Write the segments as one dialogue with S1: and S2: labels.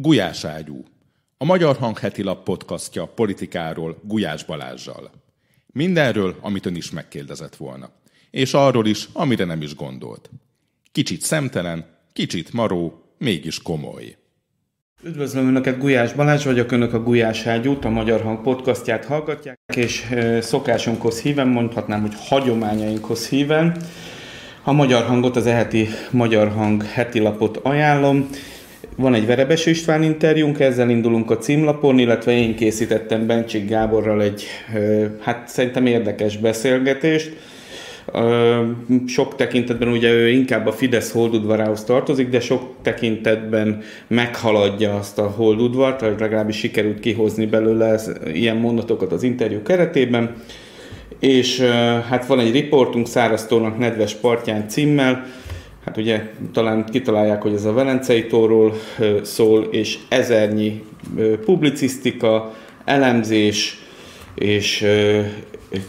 S1: Gulyás ágyú. A Magyar Hang heti lap podcastja politikáról Gulyás Balázsjal. Mindenről, amit ön is megkérdezett volna. És arról is, amire nem is gondolt. Kicsit szemtelen, kicsit maró, mégis komoly.
S2: Üdvözlöm Önöket, Gulyás Balázs vagyok, Önök a Gulyás Ágyút, a Magyar Hang podcastját hallgatják, és szokásunkhoz híven, mondhatnám, hogy hagyományainkhoz híven. A Magyar Hangot, az eheti Magyar Hang heti lapot ajánlom. Van egy Verebes István interjúnk, ezzel indulunk a címlapon, illetve én készítettem Bencsik Gáborral egy, hát szerintem érdekes beszélgetést. Sok tekintetben ugye ő inkább a Fidesz holdudvarához tartozik, de sok tekintetben meghaladja azt a holdudvart, vagy legalábbis sikerült kihozni belőle ilyen mondatokat az interjú keretében. És hát van egy riportunk Száraztónak nedves partján címmel, hát ugye talán kitalálják, hogy ez a Velencei tóról szól, és ezernyi publicisztika, elemzés és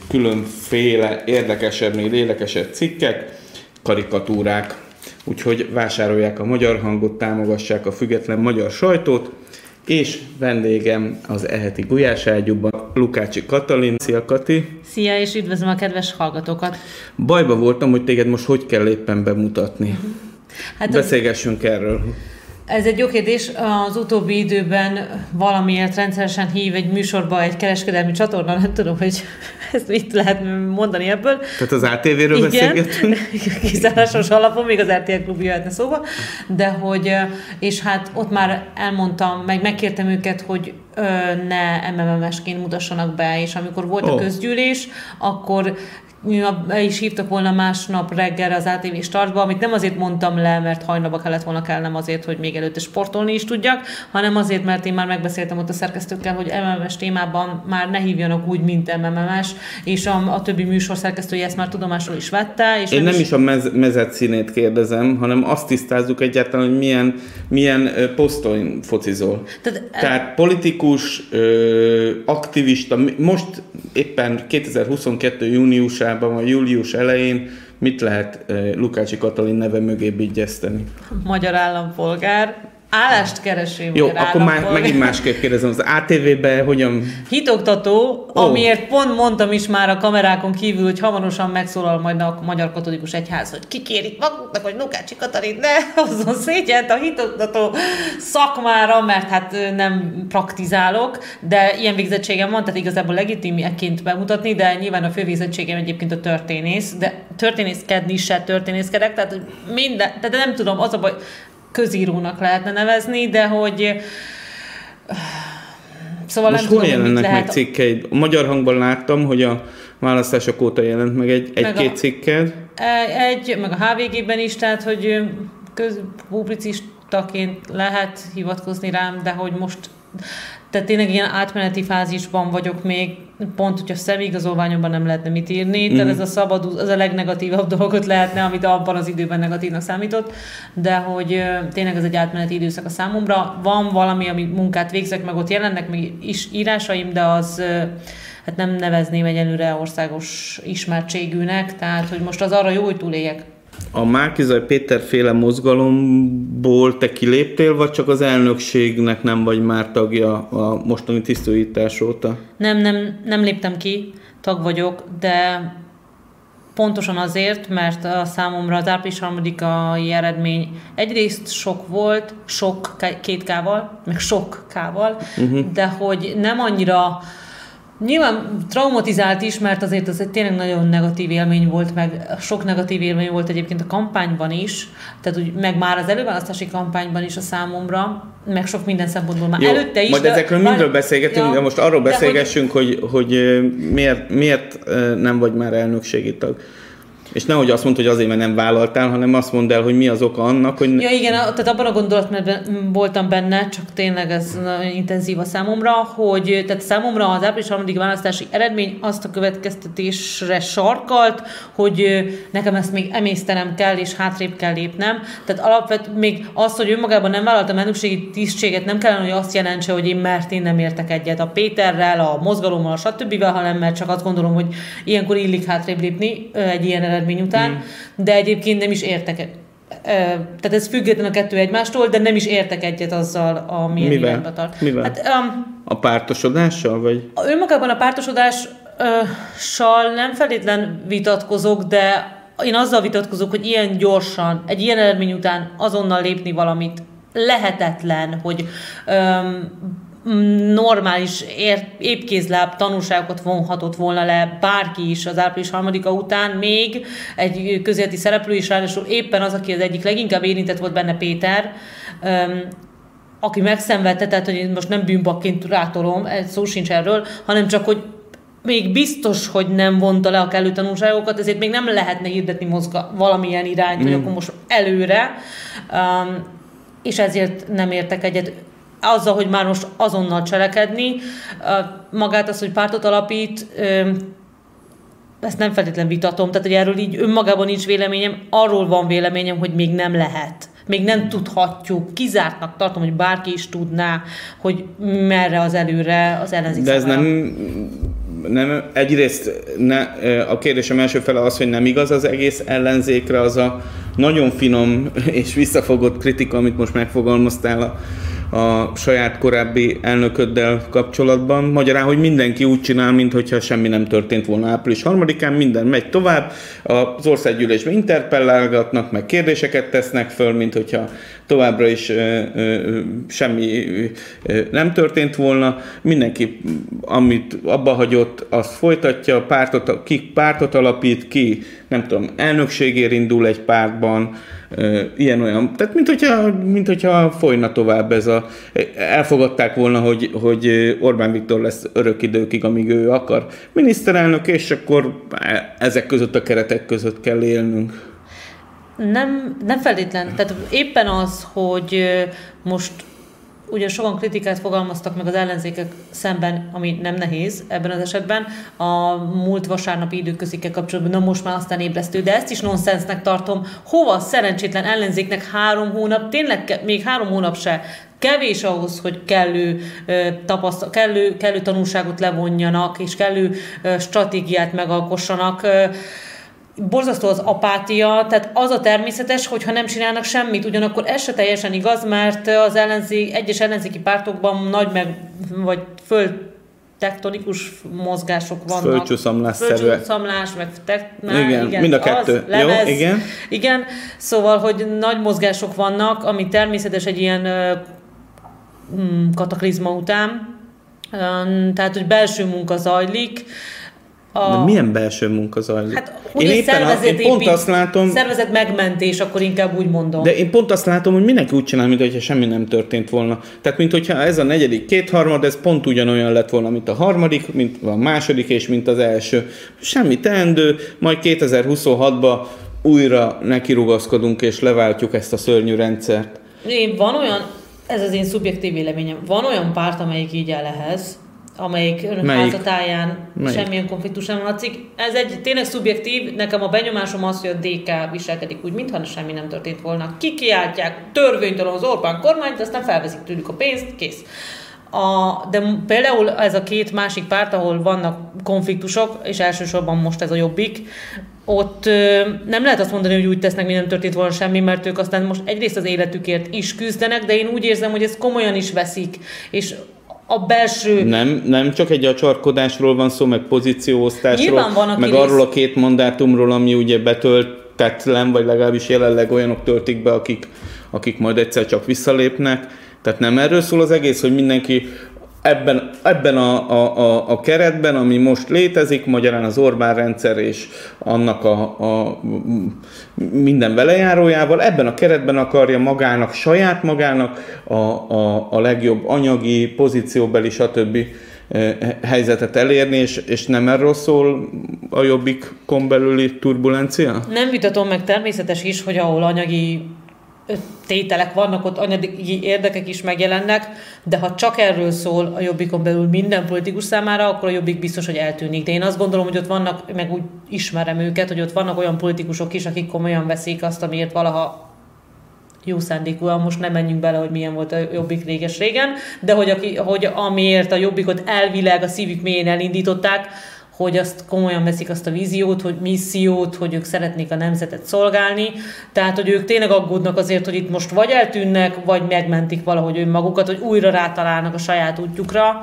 S2: különféle érdekesebbnél lélekesebb cikkek, karikatúrák. Úgyhogy vásárolják a magyar hangot, támogassák a független magyar sajtót, és vendégem az eheti gulyáságyúban Lukácsi Katalin. Szia Kati!
S3: Szia, és üdvözlöm a kedves hallgatókat!
S2: Bajba voltam, hogy téged most hogy kell éppen bemutatni. Hát Beszélgessünk az... erről.
S3: Ez egy jó kérdés. Az utóbbi időben valamiért rendszeresen hív egy műsorba egy kereskedelmi csatorna, nem tudom, hogy ezt mit lehet mondani ebből.
S2: Tehát az ATV-ről beszélgetünk?
S3: kizárásos alapon, még az RTL klub jöhetne szóba, de hogy, és hát ott már elmondtam, meg megkértem őket, hogy ne MMM-esként mutassanak be, és amikor volt oh. a közgyűlés, akkor be is hívtak volna másnap reggel az ATV startba, amit nem azért mondtam le, mert hajnalba kellett volna kellnem azért, hogy még előtte sportolni is tudjak, hanem azért, mert én már megbeszéltem ott a szerkesztőkkel, hogy MMS témában már ne hívjanak úgy, mint MMS, és a, a többi műsor szerkesztője ezt már tudomásul is vette. És
S2: én nem is, is a mez, mezet színét kérdezem, hanem azt tisztázzuk egyáltalán, hogy milyen, milyen poszton focizol. Tehát, Tehát politikus, aktivista, most éppen 2022. júniusában júniusában, vagy július elején mit lehet Lukácsi Katalin neve mögé bigyeszteni?
S3: Magyar állampolgár, Állást kereső
S2: Jó, akkor már megint másképp kérdezem, az ATV-be hogyan...
S3: Hitoktató, oh. amiért pont mondtam is már a kamerákon kívül, hogy hamarosan megszólal majd a Magyar Katolikus Egyház, hogy kikérik maguknak, hogy Lukácsi Katalin ne hozzon szégyent a hitoktató szakmára, mert hát nem praktizálok, de ilyen végzettségem van, tehát igazából legitimieként bemutatni, de nyilván a fő végzettségem egyébként a történész, de történészkedni se történészkedek, tehát minden, tehát nem tudom, az a baj, közírónak lehetne nevezni, de hogy
S2: Szóval Most nem hol tudom, jelennek lehet... meg cikkeid? A magyar hangban láttam, hogy a választások óta jelent meg egy, egy-két cikked.
S3: E, egy, meg a HVG-ben is, tehát hogy köz, publicistaként lehet hivatkozni rám, de hogy most tehát tényleg ilyen átmeneti fázisban vagyok még, pont, hogyha személyigazolványomban nem lehetne mit írni, mm-hmm. tehát ez a szabad, az a legnegatívabb dolgot lehetne, amit abban az időben negatívnak számított, de hogy tényleg ez egy átmeneti időszak a számomra. Van valami, ami munkát végzek, meg ott jelennek még is írásaim, de az hát nem nevezném egyelőre országos ismertségűnek, tehát hogy most az arra jó, hogy túléljek
S2: a Márkizaj Péter féle mozgalomból te kiléptél, vagy csak az elnökségnek nem vagy már tagja a mostani tisztújítás óta?
S3: Nem, nem, nem léptem ki, tag vagyok, de pontosan azért, mert a számomra az április harmadikai eredmény egyrészt sok volt, sok két kával, meg sok kával, uh-huh. de hogy nem annyira Nyilván traumatizált is, mert azért az egy tényleg nagyon negatív élmény volt, meg sok negatív élmény volt egyébként a kampányban is, tehát úgy, meg már az előválasztási kampányban is a számomra, meg sok minden szempontból már Jó, előtte is.
S2: Majd de, ezekről mindről beszélgetünk, ja, de most arról beszélgessünk, hogy, hogy, hogy miért, miért nem vagy már elnökségi tag. És nehogy azt mondta, hogy azért, mert nem vállaltál, hanem azt mondd el, hogy mi az oka annak, hogy...
S3: Ja igen, tehát abban a gondolatban voltam benne, csak tényleg ez nagyon intenzív a számomra, hogy tehát számomra az április harmadik választási eredmény azt a következtetésre sarkalt, hogy nekem ezt még emésztenem kell, és hátrébb kell lépnem. Tehát alapvetően még az, hogy önmagában nem vállaltam elnökségi tisztséget, nem kellene, hogy azt jelentse, hogy én mert én nem értek egyet a Péterrel, a mozgalommal, stb., hanem mert csak azt gondolom, hogy ilyenkor illik hátrébb lépni egy ilyen eredmény után, mm. de egyébként nem is értek tehát ez független a kettő egymástól, de nem is értek egyet azzal, ami
S2: Mivel?
S3: irányba tart.
S2: Mivel?
S3: Hát, um,
S2: A pártosodással, vagy?
S3: önmagában a pártosodással nem feltétlen vitatkozok, de én azzal vitatkozok, hogy ilyen gyorsan, egy ilyen eredmény után azonnal lépni valamit lehetetlen, hogy um, normális, ér, épkézláb tanulságokat vonhatott volna le bárki is az április harmadika után, még egy közéleti szereplő is, ráadásul éppen az, aki az egyik leginkább érintett volt benne Péter, um, aki megszenvedte, tehát hogy én most nem bűnbakként rátolom, szó sincs erről, hanem csak, hogy még biztos, hogy nem vonta le a kellő tanulságokat, ezért még nem lehetne hirdetni mozga valamilyen irányt, mm. hogy akkor most előre, um, és ezért nem értek egyet azzal, hogy már most azonnal cselekedni. Magát az, hogy pártot alapít, ezt nem feltétlenül vitatom, tehát hogy erről így önmagában nincs véleményem, arról van véleményem, hogy még nem lehet. Még nem tudhatjuk, kizártnak tartom, hogy bárki is tudná, hogy merre az előre az ellenzék
S2: De ez
S3: számára.
S2: nem, nem egyrészt ne, a kérdésem első fele az, hogy nem igaz az egész ellenzékre, az a nagyon finom és visszafogott kritika, amit most megfogalmaztál a, a saját korábbi elnököddel kapcsolatban. Magyarán, hogy mindenki úgy csinál, mintha semmi nem történt volna április harmadikán, minden megy tovább, az országgyűlésben interpellálgatnak, meg kérdéseket tesznek föl, mint hogyha továbbra is ö, ö, semmi ö, nem történt volna. Mindenki, amit abba hagyott, azt folytatja, pártot, ki pártot alapít, ki nem tudom, elnökségért indul egy pártban, ilyen-olyan. Tehát, mint hogyha, mint hogyha folyna tovább ez a... Elfogadták volna, hogy, hogy Orbán Viktor lesz örök időkig, amíg ő akar miniszterelnök, és akkor ezek között a keretek között kell élnünk.
S3: Nem, nem feltétlen. Tehát éppen az, hogy most ugye sokan kritikát fogalmaztak meg az ellenzékek szemben, ami nem nehéz ebben az esetben, a múlt vasárnapi időközikkel kapcsolatban, na most már aztán ébresztő, de ezt is nonsensnek tartom. Hova szerencsétlen ellenzéknek három hónap, tényleg még három hónap se? Kevés ahhoz, hogy kellő, tapasztal, kellő, kellő tanulságot levonjanak, és kellő stratégiát megalkossanak borzasztó az apátia, tehát az a természetes, hogyha nem csinálnak semmit, ugyanakkor ez se teljesen igaz, mert az ellenzék, egyes ellenzéki pártokban nagy meg, vagy föl tektonikus mozgások vannak.
S2: Földcsúszamlás
S3: Földcsúszamlás, meg tek,
S2: na, igen, igen, mind a kettő. Az, lemez, Jó, igen.
S3: Igen, szóval, hogy nagy mozgások vannak, ami természetes egy ilyen uh, kataklizma után, tehát, hogy belső munka zajlik,
S2: a... De milyen belső munka zajlik?
S3: Hát, hogy én éppen a, én pont azt látom... Szervezet megmentés, akkor inkább úgy mondom.
S2: De én pont azt látom, hogy mindenki úgy csinál, mintha semmi nem történt volna. Tehát, mintha ez a negyedik kétharmad, ez pont ugyanolyan lett volna, mint a harmadik, mint a második és mint az első. Semmi teendő, majd 2026-ban újra nekirugaszkodunk és leváltjuk ezt a szörnyű rendszert.
S3: Én van olyan, ez az én szubjektív véleményem, van olyan párt, amelyik így el ehhez, amelyik házatáján semmilyen konfliktus nem latszik. Ez egy tényleg szubjektív, nekem a benyomásom az, hogy a DK viselkedik úgy, mintha semmi nem történt volna. Kikiáltják törvénytelen az Orbán kormányt, aztán felveszik tőlük a pénzt, kész. A, de például ez a két másik párt, ahol vannak konfliktusok, és elsősorban most ez a jobbik, ott ö, nem lehet azt mondani, hogy úgy tesznek, mint nem történt volna semmi, mert ők aztán most egyrészt az életükért is küzdenek, de én úgy érzem, hogy ezt komolyan is veszik, és a belső...
S2: Nem, nem csak egy acsarkodásról van szó, meg pozícióosztásról, van, meg arról a két mandátumról, ami ugye betöltetlen, vagy legalábbis jelenleg olyanok töltik be, akik, akik majd egyszer csak visszalépnek. Tehát nem erről szól az egész, hogy mindenki ebben, ebben a, a, a, keretben, ami most létezik, magyarán az Orbán rendszer és annak a, a minden velejárójával, ebben a keretben akarja magának, saját magának a, a, a legjobb anyagi, pozícióbeli, stb. Eh, helyzetet elérni, és, és nem erről szól a jobbik belüli turbulencia?
S3: Nem vitatom meg természetes is, hogy ahol anyagi tételek vannak, ott anyagi érdekek is megjelennek, de ha csak erről szól a Jobbikon belül minden politikus számára, akkor a Jobbik biztos, hogy eltűnik. De én azt gondolom, hogy ott vannak, meg úgy ismerem őket, hogy ott vannak olyan politikusok is, akik komolyan veszik azt, amiért valaha jó szándékúan, most nem menjünk bele, hogy milyen volt a Jobbik réges-régen, de hogy, aki, hogy amiért a Jobbikot elvileg a szívük mélyén elindították, hogy azt komolyan veszik azt a víziót, hogy missziót, hogy ők szeretnék a nemzetet szolgálni. Tehát, hogy ők tényleg aggódnak azért, hogy itt most vagy eltűnnek, vagy megmentik valahogy önmagukat, hogy újra rátalálnak a saját útjukra.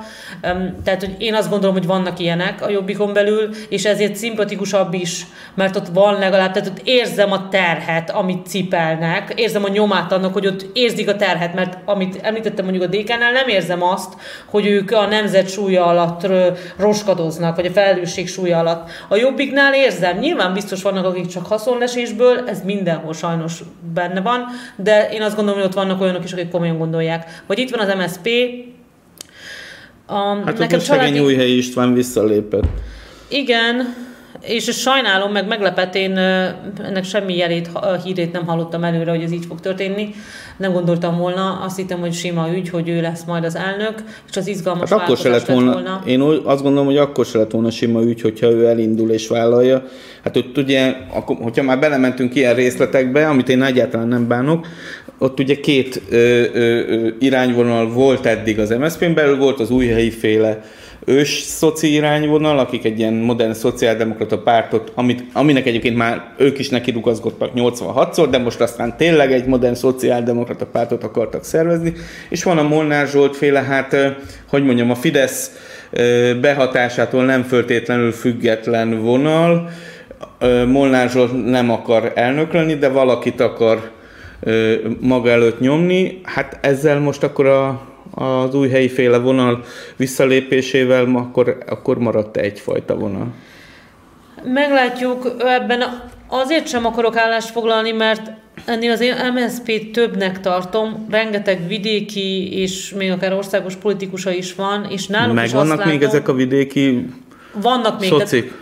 S3: Tehát, hogy én azt gondolom, hogy vannak ilyenek a jobbikon belül, és ezért szimpatikusabb is, mert ott van legalább, tehát ott érzem a terhet, amit cipelnek, érzem a nyomát annak, hogy ott érzik a terhet, mert amit említettem mondjuk a DK-nál, nem érzem azt, hogy ők a nemzet súlya alatt roskadoznak, vagy a felelősség súlya alatt. A jobbiknál érzem, nyilván biztos vannak, akik csak haszonlesésből, ez mindenhol sajnos benne van, de én azt gondolom, hogy ott vannak olyanok is, akik komolyan gondolják. Vagy itt van az MSP,
S2: a, hát nekem családi... szegény Újhelyi István visszalépett.
S3: Igen, és sajnálom, meg meglepett, én ennek semmi jelét, hírét nem hallottam előre, hogy ez így fog történni. Nem gondoltam volna, azt hittem, hogy sima ügy, hogy ő lesz majd az elnök, és az izgalmas
S2: hát akkor se lett volna, volna. Én azt gondolom, hogy akkor se lett volna sima ügy, hogyha ő elindul és vállalja. Hát ott ugye, akkor, hogyha már belementünk ilyen részletekbe, amit én egyáltalán nem bánok, ott ugye két ö, ö, ö, irányvonal volt eddig az MSZP-n belül, volt az új helyi féle ős szoci irányvonal, akik egy ilyen modern szociáldemokrata pártot, amit, aminek egyébként már ők is neki rugaszkodtak 86-szor, de most aztán tényleg egy modern szociáldemokrata pártot akartak szervezni, és van a Molnár Zsolt féle, hát hogy mondjam, a Fidesz behatásától nem föltétlenül független vonal, Molnár Zsolt nem akar elnök lenni, de valakit akar maga előtt nyomni. Hát ezzel most akkor a, az új helyi féle vonal visszalépésével akkor, akkor maradt egyfajta vonal.
S3: Meglátjuk, ebben azért sem akarok állást foglalni, mert ennél az MSZP többnek tartom, rengeteg vidéki és még akár országos politikusa is van, és náluk
S2: Meg
S3: is
S2: vannak még látom, ezek a vidéki
S3: vannak még,
S2: szocik?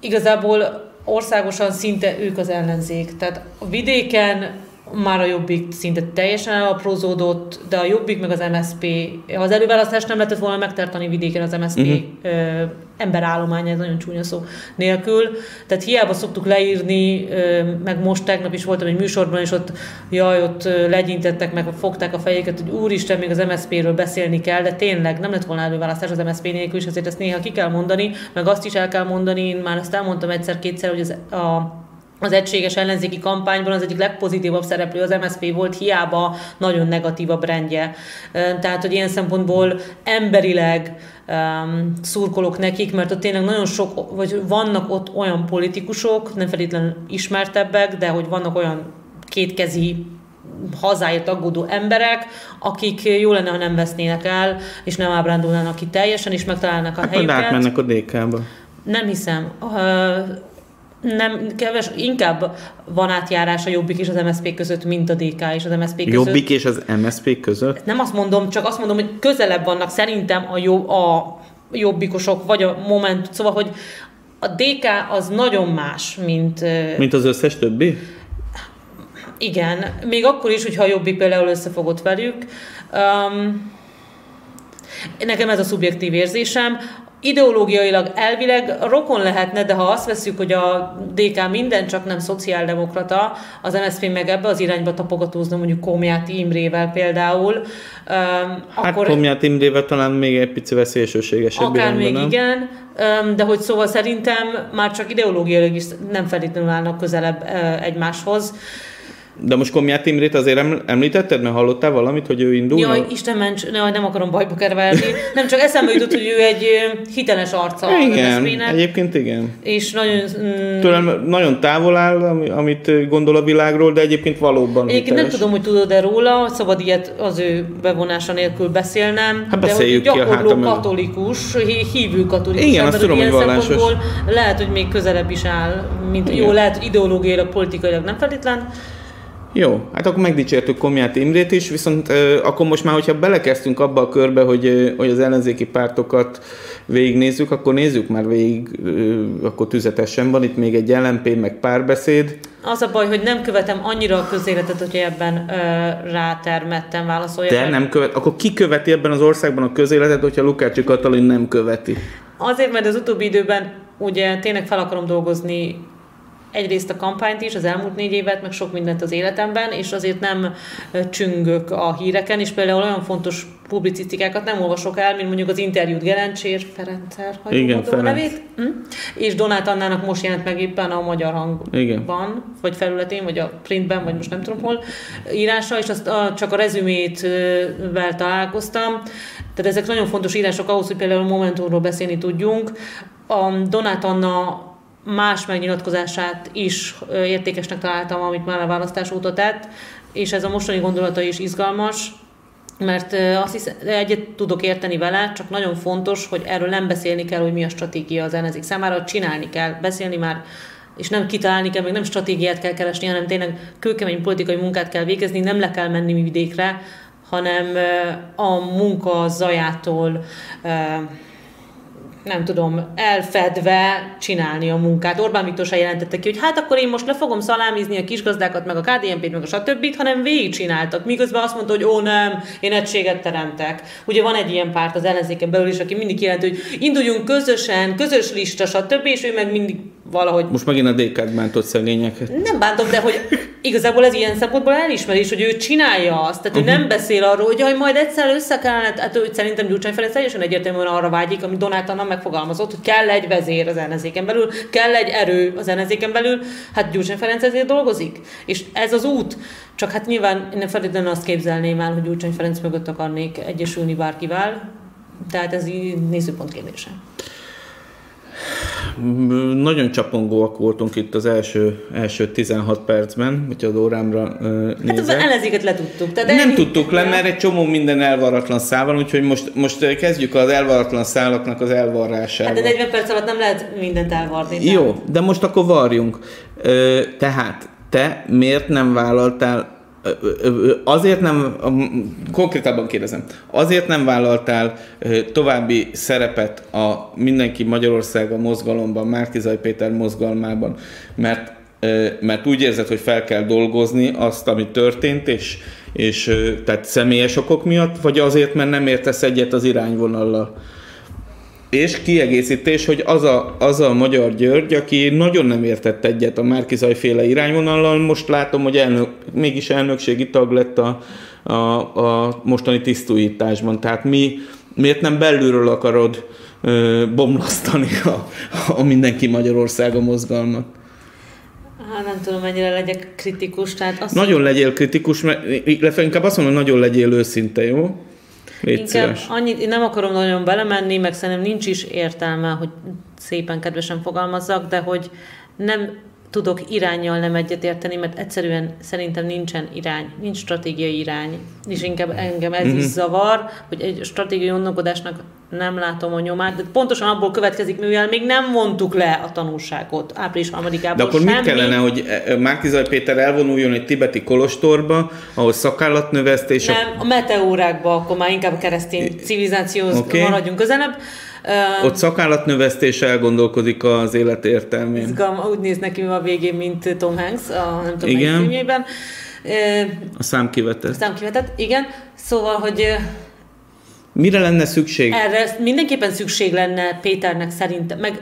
S3: Igazából országosan szinte ők az ellenzék. Tehát a vidéken már a Jobbik szinte teljesen elaprózódott, de a Jobbik meg az MSP, az előválasztást nem lehetett volna megtartani vidéken az MSP uh-huh. Mhm. ö, emberállománya, ez nagyon csúnya szó nélkül. Tehát hiába szoktuk leírni, ö, meg most tegnap is voltam egy műsorban, és ott, jaj, ott legyintettek, meg fogták a fejéket, hogy úristen, még az MSP-ről beszélni kell, de tényleg nem lett volna előválasztás az MSP nélkül, és azért ezt néha ki kell mondani, meg azt is el kell mondani, én már ezt elmondtam egyszer-kétszer, hogy az, a az egységes ellenzéki kampányban az egyik legpozitívabb szereplő az MSZP volt, hiába nagyon negatív a brendje. Tehát, hogy ilyen szempontból emberileg um, szurkolok nekik, mert ott tényleg nagyon sok, vagy vannak ott olyan politikusok, nem feltétlenül ismertebbek, de hogy vannak olyan kétkezi hazáért aggódó emberek, akik jó lenne, ha nem vesznének el, és nem ábrándulnának ki teljesen, és megtalálnak a hát, helyüket.
S2: átmennek a DK-ba.
S3: Nem hiszem. Uh, nem, keves, inkább van átjárás a Jobbik és az MSZP között, mint a DK és az MSZP között.
S2: Jobbik és az MSZP között?
S3: Nem azt mondom, csak azt mondom, hogy közelebb vannak szerintem a, jobb, a jobbikosok, vagy a moment, szóval, hogy a DK az nagyon más, mint...
S2: Mint az összes többi?
S3: Igen, még akkor is, hogyha a Jobbik például összefogott velük. Um, nekem ez a szubjektív érzésem ideológiailag elvileg rokon lehetne, de ha azt veszük, hogy a DK minden csak nem szociáldemokrata, az MSZP meg ebbe az irányba tapogatózna mondjuk Komjáti Imrével például.
S2: Hát akkor Komjáti Imrével talán még egy pici veszélyességesebb
S3: Akár még nem? igen, de hogy szóval szerintem már csak ideológiailag is nem feltétlenül állnak közelebb egymáshoz.
S2: De most Komját Imrét azért említetted, mert hallottál valamit, hogy ő indul?
S3: Jaj, Isten ments, ne, nem akarom bajba kerülni. Nem csak eszembe jutott, hogy ő egy hiteles arca
S2: igen, egyébként igen.
S3: És nagyon...
S2: Mm, Tőlem nagyon távol áll, amit gondol a világról, de egyébként valóban
S3: Egyébként hiteles. nem tudom, hogy tudod-e róla, szabad ilyet az ő bevonása nélkül beszélnem. Hát de hogy gyakorló ki a katolikus, hívő katolikus.
S2: Igen, azt tudom, hogy vallásos.
S3: Lehet, hogy még közelebb is áll, mint igen. jó, lehet, hogy ideológiailag, politikailag nem feltétlen
S2: jó, hát akkor megdicsértük Komját Imrét is, viszont akkor most már, hogyha belekezdtünk abba a körbe, hogy, hogy az ellenzéki pártokat végignézzük, akkor nézzük már végig, akkor tüzetesen van itt még egy LMP, meg párbeszéd.
S3: Az a baj, hogy nem követem annyira a közéletet, hogy ebben ö, rátermettem válaszoljak.
S2: De nem követ, akkor ki követi ebben az országban a közéletet, hogyha Lukács Katalin nem követi?
S3: Azért, mert az utóbbi időben ugye tényleg fel akarom dolgozni egyrészt a kampányt is, az elmúlt négy évet, meg sok mindent az életemben, és azért nem csüngök a híreken, és például olyan fontos publicisztikákat nem olvasok el, mint mondjuk az interjút Gerencsér Ferencer, ha
S2: Igen,
S3: a nevét, hm? és Donát Annának most jelent meg éppen a Magyar Hangban, Igen. vagy felületén, vagy a printben, vagy most nem tudom hol írása, és azt a, csak a rezümét vel találkoztam. Tehát ezek nagyon fontos írások ahhoz, hogy például a Momentumról beszélni tudjunk. A Donát Anna más megnyilatkozását is értékesnek találtam, amit már a választás óta tett, és ez a mostani gondolata is izgalmas, mert azt hiszem, egyet tudok érteni vele, csak nagyon fontos, hogy erről nem beszélni kell, hogy mi a stratégia az ellenzék számára, csinálni kell, beszélni már és nem kitalálni kell, meg nem stratégiát kell keresni, hanem tényleg kőkemény politikai munkát kell végezni, nem le kell menni vidékre, hanem a munka zajától nem tudom, elfedve csinálni a munkát. Orbán Viktor se jelentette ki, hogy hát akkor én most le fogom szalámizni a kisgazdákat, meg a KDNP-t, meg a stb., hanem végigcsináltak. Miközben azt mondta, hogy ó nem, én egységet teremtek. Ugye van egy ilyen párt az ellenzéken belül is, aki mindig jelenti, hogy induljunk közösen, közös lista, stb., és ő meg mindig valahogy...
S2: Most megint a DK-t bántott szegényeket.
S3: Nem bántom, de hogy igazából ez ilyen szempontból elismerés, hogy ő csinálja azt, tehát uh-huh. ő nem beszél arról, hogy jaj, majd egyszer össze kellene, hát ő szerintem Gyurcsány Ferenc teljesen egyértelműen arra vágyik, amit Donát Anna megfogalmazott, hogy kell egy vezér az ellenzéken belül, kell egy erő az ellenzéken belül, hát Gyurcsány Ferenc ezért dolgozik. És ez az út. Csak hát nyilván én feltétlenül azt képzelném el, hogy Gyurcsány Ferenc mögött akarnék egyesülni bárkivel, tehát ez így nézőpont kérdése.
S2: Nagyon csapongóak voltunk itt az első, első 16 percben, hogyha az órámra nézek. Hát az
S3: ellenzéket letudtuk.
S2: Tehát nem tudtuk le, mert egy csomó minden elvaratlan szál van, úgyhogy most, most kezdjük az elvaratlan szálaknak az elvarrásával.
S3: Hát de 40 perc alatt nem lehet mindent elvarni.
S2: Jó, de most akkor varjunk. Tehát te miért nem vállaltál azért nem, konkrétabban kérdezem, azért nem vállaltál további szerepet a Mindenki Magyarország a mozgalomban, Márkizaj Péter mozgalmában, mert, mert úgy érzed, hogy fel kell dolgozni azt, ami történt, és, és tehát személyes okok miatt, vagy azért, mert nem értesz egyet az irányvonallal? És kiegészítés, hogy az a, az a Magyar György, aki nagyon nem értett egyet a Márkizaj féle irányvonallal, most látom, hogy elnök, mégis elnökségi tag lett a, a, a mostani tisztújításban. Tehát mi, miért nem belülről akarod ö, bomlasztani a, a Mindenki Magyarországa mozgalmat?
S3: Hát nem tudom, mennyire legyek kritikus. Tehát azt
S2: nagyon legyél kritikus, mert inkább azt mondom, nagyon legyél őszinte, jó?
S3: Légy Inkább annyit, én nem akarom nagyon belemenni, meg szerintem nincs is értelme, hogy szépen kedvesen fogalmazzak, de hogy nem tudok irányjal nem egyetérteni, mert egyszerűen szerintem nincsen irány, nincs stratégiai irány, és inkább engem ez mm-hmm. is zavar, hogy egy stratégiai gondolkodásnak nem látom a nyomát, de pontosan abból következik, mivel még nem mondtuk le a tanulságot április 3
S2: De akkor semmi. mit kellene, hogy e, e, Márkizaj Péter elvonuljon egy tibeti kolostorba, ahol szakállatnövesztés...
S3: Nem, a meteórákba, akkor már inkább keresztény civilizációhoz okay. maradjunk közelebb.
S2: Ott szakállatnövesztés elgondolkodik az élet értelmén.
S3: Izgalma, úgy néz neki a végén, mint Tom Hanks a nem tudom igen. filmjében.
S2: A számkivetett. A
S3: számkivetett, igen. Szóval, hogy
S2: Mire lenne szükség?
S3: Erre mindenképpen szükség lenne Péternek szerintem, meg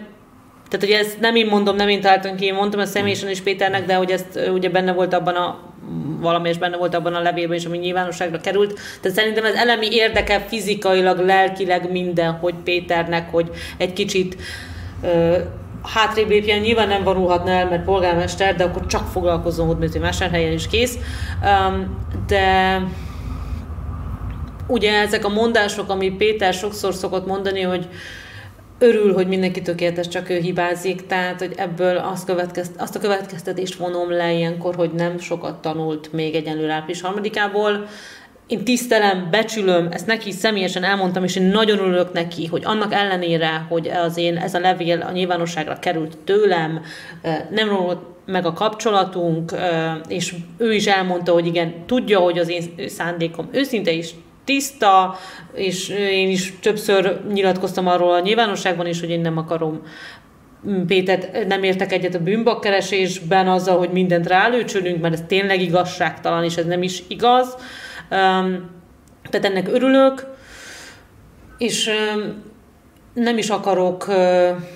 S3: tehát ugye ezt nem én mondom, nem én találtam ki, én mondtam a személyesen is Péternek, de hogy ezt ugye benne volt abban a valami és benne volt abban a levélben is, ami nyilvánosságra került. Tehát szerintem ez elemi érdeke fizikailag, lelkileg minden, hogy Péternek, hogy egy kicsit ö, hátrébb lépjen, nyilván nem vonulhatna el, mert polgármester, de akkor csak foglalkozzon hogy vásárhelyen is kész. Um, de ugye ezek a mondások, ami Péter sokszor szokott mondani, hogy örül, hogy mindenki tökéletes, csak ő hibázik, tehát hogy ebből azt, következt, azt a következtetést vonom le ilyenkor, hogy nem sokat tanult még egyenlő április harmadikából. Én tisztelem, becsülöm, ezt neki személyesen elmondtam, és én nagyon örülök neki, hogy annak ellenére, hogy az én, ez a levél a nyilvánosságra került tőlem, nem romlott meg a kapcsolatunk, és ő is elmondta, hogy igen, tudja, hogy az én szándékom őszinte is tiszta, és én is többször nyilatkoztam arról a nyilvánosságban is, hogy én nem akarom Pétert, nem értek egyet a bűnbakkeresésben azzal, hogy mindent rálőcsölünk, mert ez tényleg igazságtalan, és ez nem is igaz. Tehát ennek örülök, és nem is akarok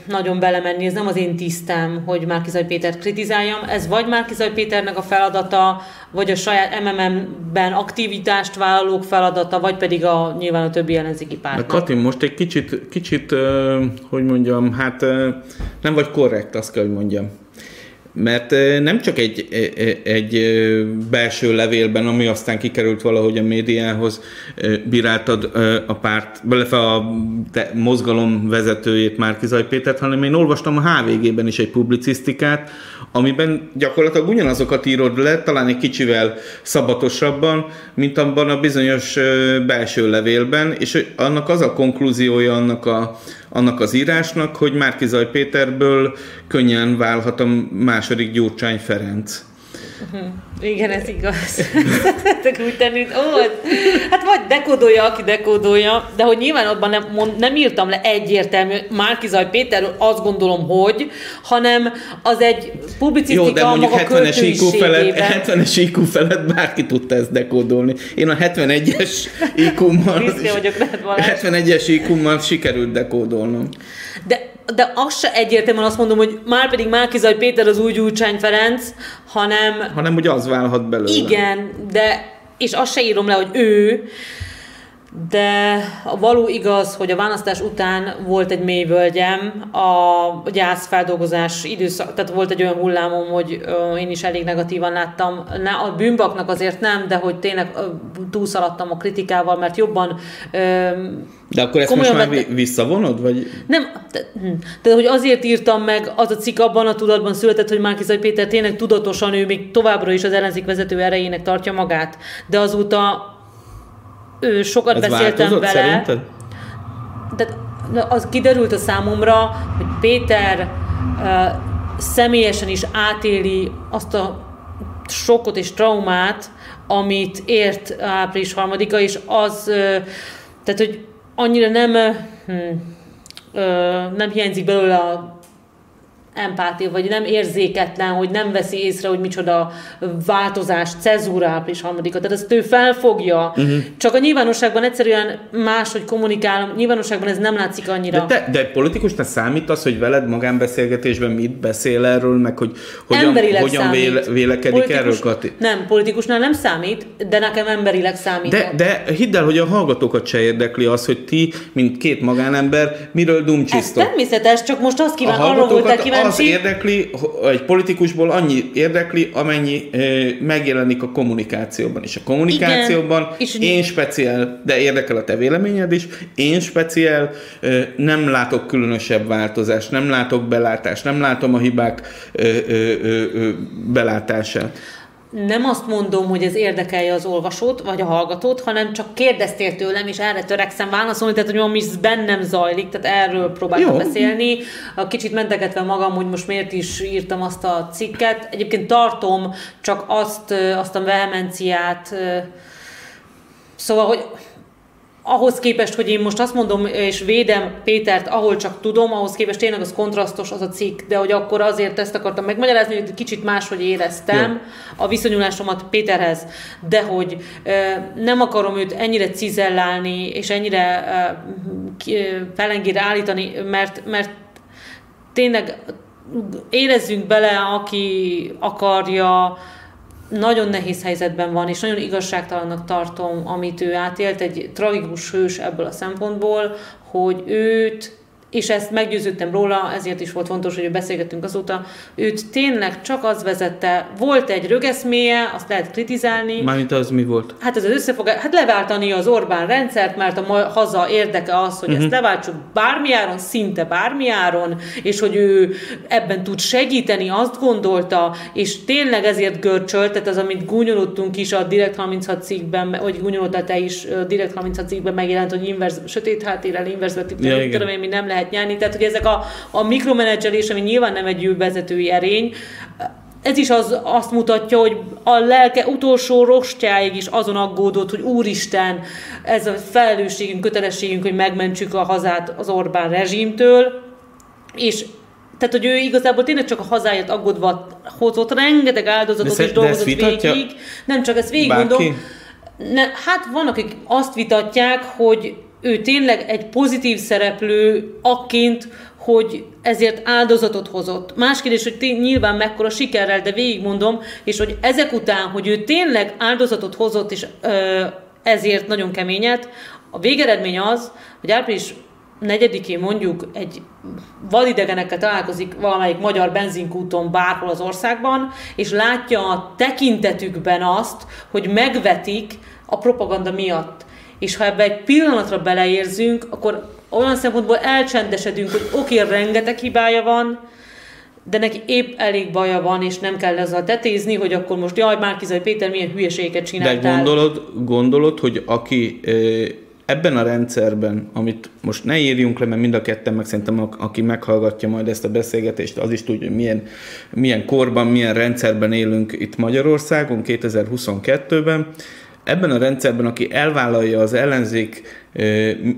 S3: nagyon belemenni, ez nem az én tisztem, hogy Márkizaj Pétert kritizáljam, ez vagy Márkizaj Péternek a feladata, vagy a saját MMM-ben aktivitást vállalók feladata, vagy pedig a nyilván a többi ellenzéki pártnak.
S2: Kati, most egy kicsit, kicsit hogy mondjam, hát nem vagy korrekt, azt kell, hogy mondjam. Mert nem csak egy, egy belső levélben, ami aztán kikerült valahogy a médiához, bíráltad a párt, illetve a mozgalom vezetőjét, Márkizaj Pétert, hanem én olvastam a HVG-ben is egy publicisztikát, amiben gyakorlatilag ugyanazokat írod le, talán egy kicsivel szabatosabban, mint abban a bizonyos belső levélben, és annak az a konklúziója annak, a, annak az írásnak, hogy Márkizaj Péterből könnyen válhat a második Gyurcsány Ferenc.
S3: Uh-huh. Igen, ez igaz. Szeretek úgy tenni, ó, hát vagy dekódolja, aki dekódolja, de hogy nyilván abban nem, mond, nem írtam le egyértelmű Márkizaj Péterről, azt gondolom, hogy, hanem az egy publicisztika Jó, de mondjuk 70-es IQ felett,
S2: 70-es IQ felett bárki tudta ezt dekódolni. Én a 71-es IQ-mal 71-es IQ-mal sikerült dekódolnom.
S3: De de az se egyértelműen azt mondom, hogy már pedig Márkizaj Péter az új Gyurcsány Ferenc, hanem...
S2: Hanem, hogy az válhat belőle.
S3: Igen, de, és azt se írom le, hogy ő, de a való igaz, hogy a választás után volt egy mély völgyem, a gyászfeldolgozás időszak, tehát volt egy olyan hullámom, hogy én is elég negatívan láttam. A bűnbaknak azért nem, de hogy tényleg túlszaladtam a kritikával, mert jobban
S2: de akkor ezt most már visszavonod? Vagy?
S3: Nem, de, hm, hogy azért írtam meg, az a cikk abban a tudatban született, hogy Márkizaj Péter tényleg tudatosan ő még továbbra is az ellenzék vezető erejének tartja magát, de azóta ő sokat Ez beszéltem vele. Szerinted? De az kiderült a számomra, hogy Péter uh, személyesen is átéli azt a sokkot és traumát, amit ért április harmadika, és az, uh, tehát, hogy annyira nem, hm, nem hiányzik belőle a empátia, vagy nem érzéketlen, hogy nem veszi észre, hogy micsoda változás, cezúra április harmadika. Tehát ezt ő felfogja. Uh-huh. Csak a nyilvánosságban egyszerűen máshogy kommunikál, nyilvánosságban ez nem látszik annyira.
S2: De, te, de egy politikusnak számít az, hogy veled magánbeszélgetésben mit beszél erről, meg hogy hogyan, hogyan véle, vélekedik Politikus, erről, Kati?
S3: Nem, politikusnál nem számít, de nekem emberileg számít.
S2: De, de hidd el, hogy a hallgatókat se érdekli az, hogy ti, mint két magánember, miről dumcsisztok.
S3: Ez természetes, csak most azt kíván, arról voltál kíváncsi,
S2: az érdekli, egy politikusból annyi érdekli, amennyi megjelenik a kommunikációban. És a kommunikációban Igen, és én speciál, de érdekel a te véleményed is, én speciál nem látok különösebb változást, nem látok belátást, nem látom a hibák belátását
S3: nem azt mondom, hogy ez érdekelje az olvasót, vagy a hallgatót, hanem csak kérdeztél tőlem, és erre törekszem válaszolni, tehát hogy ami bennem zajlik, tehát erről próbáltam Jó. beszélni. Kicsit mentegetve magam, hogy most miért is írtam azt a cikket. Egyébként tartom csak azt, azt a vehemenciát, Szóval, hogy ahhoz képest, hogy én most azt mondom, és védem Pétert, ahol csak tudom, ahhoz képest tényleg az kontrasztos az a cikk, de hogy akkor azért ezt akartam megmagyarázni, hogy kicsit máshogy éreztem Jó. a viszonyulásomat Péterhez, de hogy nem akarom őt ennyire cizellálni, és ennyire felengére állítani, mert, mert tényleg érezzünk bele, aki akarja, nagyon nehéz helyzetben van, és nagyon igazságtalannak tartom, amit ő átélt, egy tragikus hős ebből a szempontból, hogy őt és ezt meggyőződtem róla, ezért is volt fontos, hogy beszélgettünk azóta, őt tényleg csak az vezette, volt egy rögeszméje, azt lehet kritizálni.
S2: Mármint az mi volt?
S3: Hát ez az összefogás, hát leváltani az Orbán rendszert, mert a haza érdeke az, hogy uh-huh. ezt mhm. leváltsuk bármiáron, szinte bármiáron, és hogy ő ebben tud segíteni, azt gondolta, és tényleg ezért görcsölt, tehát az, amit gúnyolottunk is a Direkt 36 cikkben, vagy gúnyolódtál te is Direkt 36 cikkben megjelent, hogy inverz, sötét háttérrel, inverz ja, tudom én, mi nem lehet lehet nyerni. Tehát, hogy ezek a, a mikromenedzselés, ami nyilván nem egy vezetői erény, ez is az, azt mutatja, hogy a lelke utolsó rostjáig is azon aggódott, hogy úristen, ez a felelősségünk, kötelességünk, hogy megmentsük a hazát az Orbán rezsimtől, és tehát, hogy ő igazából tényleg csak a hazáját aggódva hozott rengeteg áldozatot de és dolgozott végig. Nem csak ezt végig mondom. Ne, hát vannak, akik azt vitatják, hogy ő tényleg egy pozitív szereplő akként, hogy ezért áldozatot hozott. Más kérdés, hogy tény, nyilván mekkora sikerrel, de végigmondom, és hogy ezek után, hogy ő tényleg áldozatot hozott, és ö, ezért nagyon keményet, a végeredmény az, hogy április negyedikén mondjuk egy validegenekkel találkozik valamelyik magyar benzinkúton bárhol az országban, és látja a tekintetükben azt, hogy megvetik a propaganda miatt. És ha ebbe egy pillanatra beleérzünk, akkor olyan szempontból elcsendesedünk, hogy oké, okay, rengeteg hibája van, de neki épp elég baja van, és nem kell ezzel tetézni, hogy akkor most jaj, Márkizai Péter milyen hülyeséget csináltál.
S2: De gondolod, gondolod hogy aki ebben a rendszerben, amit most ne írjunk le, mert mind a ketten, meg szerintem aki meghallgatja majd ezt a beszélgetést, az is tudja, milyen, milyen korban, milyen rendszerben élünk itt Magyarországon 2022-ben. Ebben a rendszerben, aki elvállalja az ellenzék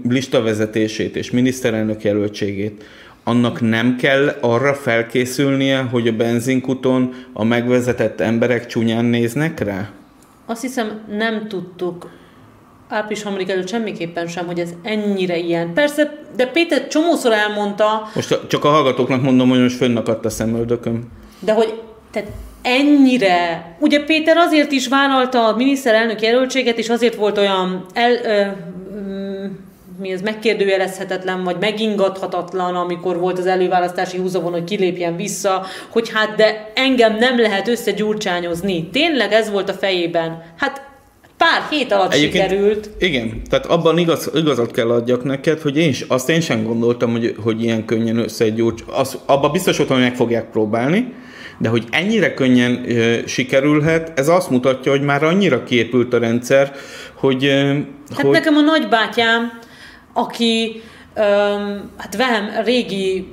S2: listavezetését és miniszterelnök jelöltségét, annak nem kell arra felkészülnie, hogy a benzinkuton a megvezetett emberek csúnyán néznek rá?
S3: Azt hiszem nem tudtuk április 3 előtt semmiképpen sem, hogy ez ennyire ilyen. Persze, de Péter csomószor elmondta...
S2: Most csak a hallgatóknak mondom, hogy most fönnakadt a szemöldököm.
S3: De hogy tehát ennyire... Ugye Péter azért is vállalta a miniszterelnök jelöltséget, és azért volt olyan el, ö, mm, mi ez megkérdőjelezhetetlen, vagy megingathatatlan, amikor volt az előválasztási húzavon, hogy kilépjen vissza, hogy hát de engem nem lehet összegyurcsányozni. Tényleg ez volt a fejében. Hát pár hét alatt Egyébként, sikerült.
S2: Igen, tehát abban igaz, igazat kell adjak neked, hogy én, azt én sem gondoltam, hogy, hogy ilyen könnyen összegyújts. Az, abban biztos voltam, hogy meg fogják próbálni, de hogy ennyire könnyen ö, sikerülhet, ez azt mutatja, hogy már annyira kiépült a rendszer, hogy... Ö,
S3: hát hogy... nekem a nagybátyám, aki ö, hát velem régi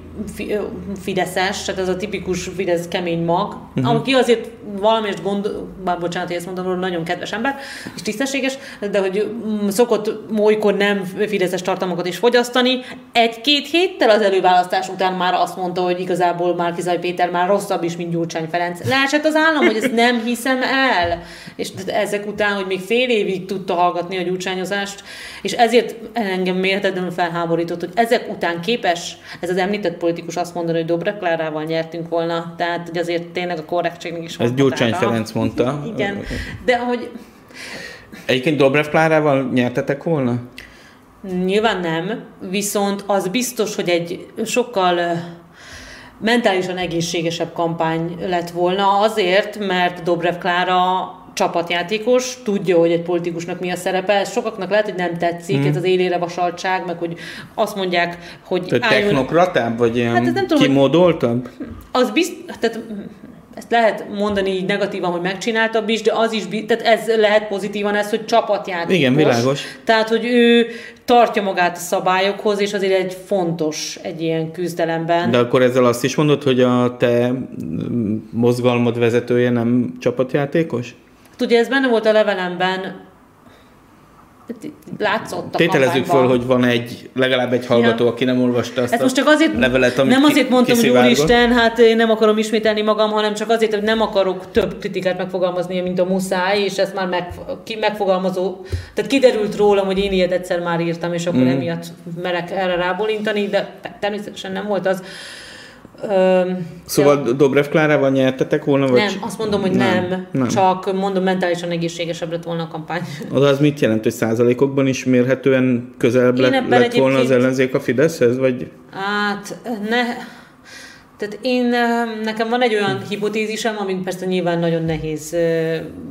S3: fideszes, tehát ez a tipikus Fidesz kemény mag, uh-huh. aki azért valamit gond, bár bocsánat, hogy ezt mondom, nagyon kedves ember, és tisztességes, de hogy mm, szokott molykor nem fideszes tartalmakat is fogyasztani. Egy-két héttel az előválasztás után már azt mondta, hogy igazából már Kizaj Péter már rosszabb is, mint Gyurcsány Ferenc. Leesett az állam, hogy ezt nem hiszem el. És ezek után, hogy még fél évig tudta hallgatni a gyurcsányozást, és ezért engem mérhetetlenül felháborított, hogy ezek után képes ez az említett politikus azt mondani, hogy Dobrev Klárával nyertünk volna, tehát hogy azért tényleg a korrektségnek is
S2: Ez Gyurcsány Ferenc mondta.
S3: Igen, de hogy...
S2: Egyébként Dobrev Klárával nyertetek volna?
S3: Nyilván nem, viszont az biztos, hogy egy sokkal mentálisan egészségesebb kampány lett volna azért, mert Dobrev Klára csapatjátékos, tudja, hogy egy politikusnak mi a szerepe, ez sokaknak lehet, hogy nem tetszik, mm. ez az élére vasaltság, meg hogy azt mondják, hogy
S2: Te álljon... technokratább, vagy ilyen hát nem tudom, kimódoltabb?
S3: Az bizt... Tehát ezt lehet mondani így negatívan, hogy megcsináltabb is, de az is, tehát ez lehet pozitívan ez, hogy csapatjátékos.
S2: Igen, világos.
S3: Tehát, hogy ő tartja magát a szabályokhoz, és azért egy fontos egy ilyen küzdelemben.
S2: De akkor ezzel azt is mondod, hogy a te mozgalmad vezetője nem csapatjátékos?
S3: Ugye ez benne volt a levelemben, látszott a
S2: Tételezzük föl, hogy van egy, legalább egy hallgató, ja. aki nem olvasta
S3: Ezt most csak azért,
S2: levelet, amit
S3: Nem azért mondtam, hogy úristen, hát én nem akarom ismételni magam, hanem csak azért, hogy nem akarok több kritikát megfogalmazni, mint a muszáj, és ezt már meg, ki, megfogalmazó, tehát kiderült rólam, hogy én ilyet egyszer már írtam, és akkor mm. emiatt merek erre rábólintani, de természetesen nem volt az.
S2: Szóval ja. Dobrev Klárával nyertetek volna? Vagy?
S3: Nem, azt mondom, hogy nem, nem, nem. Csak mondom, mentálisan egészségesebb lett volna a kampány.
S2: Oda az mit jelent, hogy százalékokban is mérhetően közelebb lett, lett volna az ellenzék a Fideszhez? Vagy?
S3: Hát, ne... Tehát én, nekem van egy olyan hipotézisem, amit persze nyilván nagyon nehéz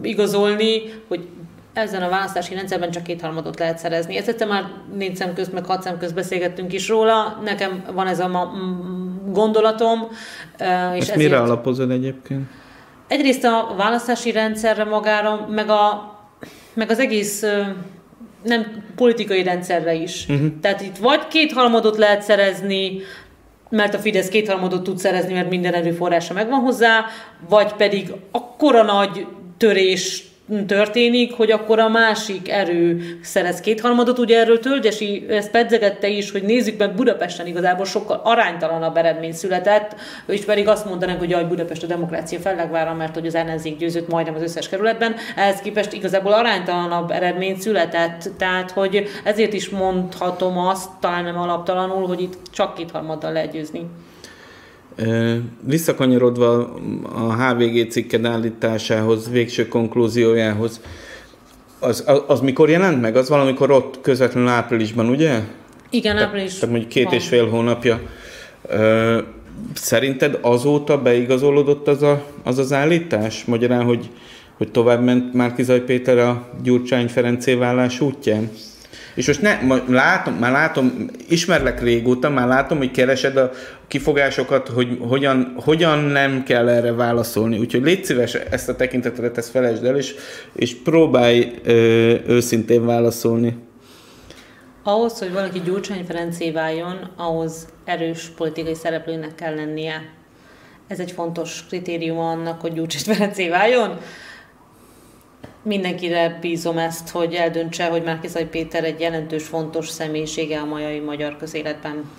S3: igazolni, hogy ezen a választási rendszerben csak kétharmadot lehet szerezni. Ezt egyszer már négy szem közt, meg hat szem közt beszélgettünk is róla. Nekem van ez a ma- gondolatom.
S2: És Ezt ezért... mire alapozod egyébként?
S3: Egyrészt a választási rendszerre magára, meg, a, meg az egész nem politikai rendszerre is. Uh-huh. Tehát itt vagy kétharmadot lehet szerezni, mert a Fidesz kétharmadot tud szerezni, mert minden erőforrása megvan hozzá, vagy pedig akkora nagy törés történik, hogy akkor a másik erő szerez kétharmadot. Ugye erről Tölgyesi ezt pedzegette is, hogy nézzük meg Budapesten igazából sokkal aránytalanabb eredmény született, és pedig azt mondanak, hogy a Budapest a demokrácia fellegvára, mert hogy az ellenzék győzött majdnem az összes kerületben. Ehhez képest igazából aránytalanabb eredmény született, tehát hogy ezért is mondhatom azt, talán nem alaptalanul, hogy itt csak kétharmaddal lehet győzni.
S2: Visszakanyarodva a HVG cikked állításához, végső konklúziójához, az, az, az mikor jelent meg? Az valamikor ott közvetlenül áprilisban, ugye?
S3: Igen, április.
S2: Tehát mondjuk két van. és fél hónapja. Szerinted azóta beigazolódott az a, az, az állítás? Magyarán, hogy, hogy tovább ment Márkizaj Péter a Gyurcsány Ferencé vállás útján? És most ne, látom, már látom, ismerlek régóta, már látom, hogy keresed a kifogásokat, hogy hogyan, hogyan nem kell erre válaszolni. Úgyhogy légy szíves, ezt a tekintetet ezt felejtsd el, és, és próbálj ö, őszintén válaszolni.
S3: Ahhoz, hogy valaki Gyurcsány Ferencé váljon, ahhoz erős politikai szereplőnek kell lennie. Ez egy fontos kritérium annak, hogy Gyurcsány Ferencé váljon mindenkire bízom ezt, hogy eldöntse, hogy Márkizai Péter egy jelentős, fontos személyisége a majai magyar közéletben.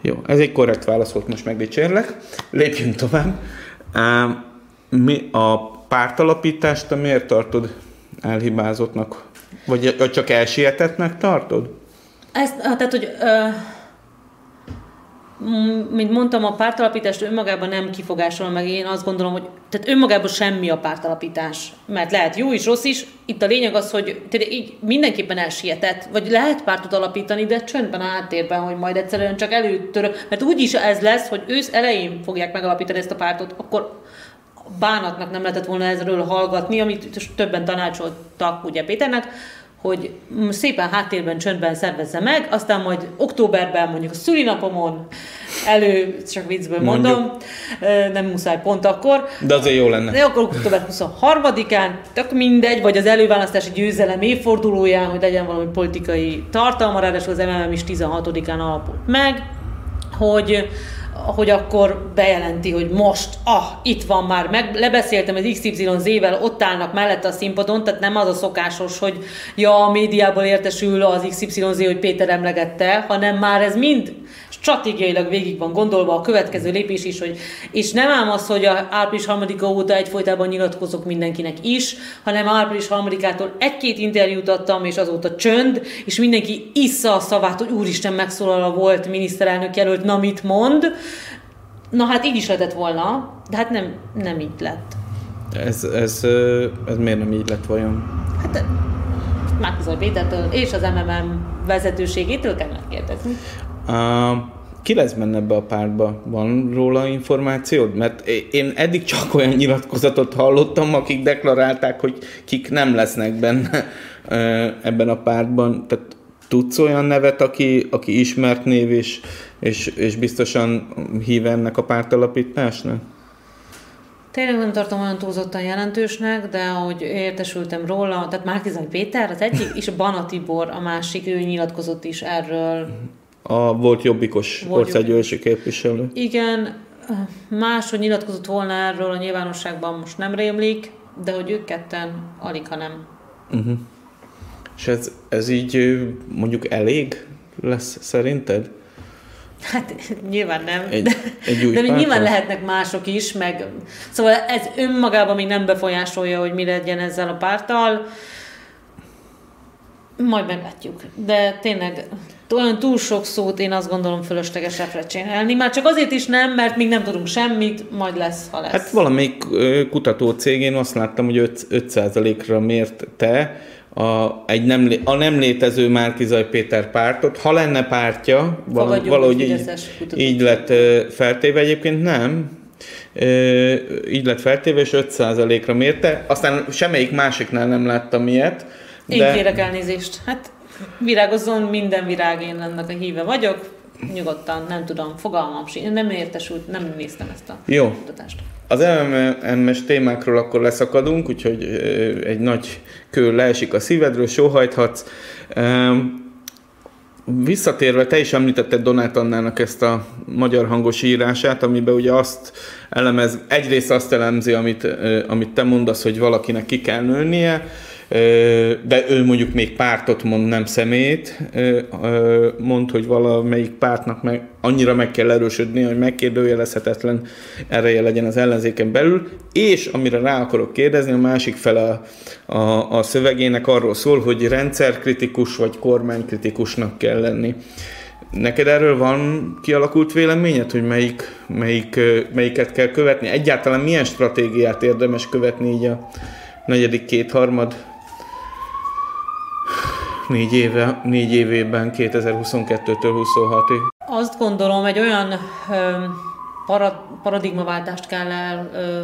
S2: Jó, ez egy korrekt válasz volt, most megdicsérlek. Lépjünk tovább. Mi a pártalapítást te miért tartod elhibázottnak? Vagy csak elsietetnek tartod?
S3: Ezt, tehát, hogy mint mondtam, a pártalapítást önmagában nem kifogásol meg. Én azt gondolom, hogy tehát önmagában semmi a pártalapítás. Mert lehet jó is, rossz is. Itt a lényeg az, hogy tehát így mindenképpen elsietett. Vagy lehet pártot alapítani, de csöndben áttérben, hogy majd egyszerűen csak előttör. Mert úgyis ez lesz, hogy ősz elején fogják megalapítani ezt a pártot, akkor bánatnak nem lehetett volna ezről hallgatni, amit többen tanácsoltak ugye Péternek, hogy szépen háttérben, csöndben szervezze meg, aztán majd októberben, mondjuk a szülinapomon, elő, csak viccből mondom, mondjuk. nem muszáj pont akkor.
S2: De azért jó lenne.
S3: De akkor október 23-án, tök mindegy, vagy az előválasztási győzelem évfordulóján, hogy legyen valami politikai tartalma, ráadásul az MMM is 16-án alapult meg, hogy hogy akkor bejelenti, hogy most, ah, itt van már, meg lebeszéltem az XYZ-vel, ott állnak mellette a színpadon, tehát nem az a szokásos, hogy ja, a médiából értesül az XYZ, hogy Péter emlegette, hanem már ez mind stratégiailag végig van gondolva a következő lépés is, hogy és nem ám az, hogy a április 3 óta egyfolytában nyilatkozok mindenkinek is, hanem április 3-ától egy-két interjút adtam, és azóta csönd, és mindenki issza a szavát, hogy úristen megszólal a volt miniszterelnök jelölt, na mit mond. Na hát így is lehetett volna, de hát nem, nem így lett.
S2: Ez, ez, ez miért nem így lett vajon?
S3: Hát Márkizaj Pétertől és az MMM vezetőségétől kell megkérdezni.
S2: Ki lesz benne ebbe a pártba? Van róla információd? Mert én eddig csak olyan nyilatkozatot hallottam, akik deklarálták, hogy kik nem lesznek benne ebben a pártban. Tehát tudsz olyan nevet, aki, aki ismert név, és, és, és biztosan hív ennek a pártalapításnak?
S3: Tényleg nem tartom olyan túlzottan jelentősnek, de ahogy értesültem róla, tehát Márkizai Péter az egyik, és Bana Tibor a másik, ő nyilatkozott is erről
S2: a volt jobbikos volt országgyűlési képviselő.
S3: Igen, máshogy nyilatkozott volna erről a nyilvánosságban, most nem rémlik, de hogy ők ketten alig, ha nem.
S2: Uh-huh. És ez, ez így mondjuk elég lesz szerinted?
S3: Hát nyilván nem, egy, egy de még nyilván lehetnek mások is, meg szóval ez önmagában még nem befolyásolja, hogy mi legyen ezzel a párttal. Majd meglátjuk. De tényleg olyan túl sok szót én azt gondolom fölösleges csinálni. Már csak azért is nem, mert még nem tudunk semmit, majd lesz, ha lesz.
S2: Hát valamelyik kutató cégén azt láttam, hogy 5, 5%-ra mért te a, egy nem, a nem létező Márkizaj Péter pártot. Ha lenne pártja, valahogy, valahogy így, így lett feltéve, egyébként nem, így lett feltéve, és 5%-ra mérte. Aztán semmelyik másiknál nem láttam ilyet.
S3: Én de... kérek elnézést. Hát virágozzon, minden virág, én ennek a híve vagyok, nyugodtan, nem tudom, fogalmam sincs, nem értesült, nem néztem ezt a
S2: Jó. kutatást. Az MMS témákról akkor leszakadunk, úgyhogy egy nagy kő leesik a szívedről, sóhajthatsz. Visszatérve, te is említetted Donát Annának ezt a magyar hangos írását, amiben ugye azt elemez, egyrészt azt elemzi, amit, amit te mondasz, hogy valakinek ki kell nőnie, de ő mondjuk még pártot mond, nem szemét, mond, hogy valamelyik pártnak meg, annyira meg kell erősödni, hogy megkérdőjelezhetetlen ereje legyen az ellenzéken belül, és amire rá akarok kérdezni, a másik fele a, a, a szövegének arról szól, hogy rendszerkritikus vagy kormánykritikusnak kell lenni. Neked erről van kialakult véleményed, hogy melyik, melyik, melyiket kell követni? Egyáltalán milyen stratégiát érdemes követni így a negyedik kétharmad négy, éve, négy évében 2022-től 26-ig?
S3: Azt gondolom, egy olyan ö, para, paradigmaváltást kell el ö,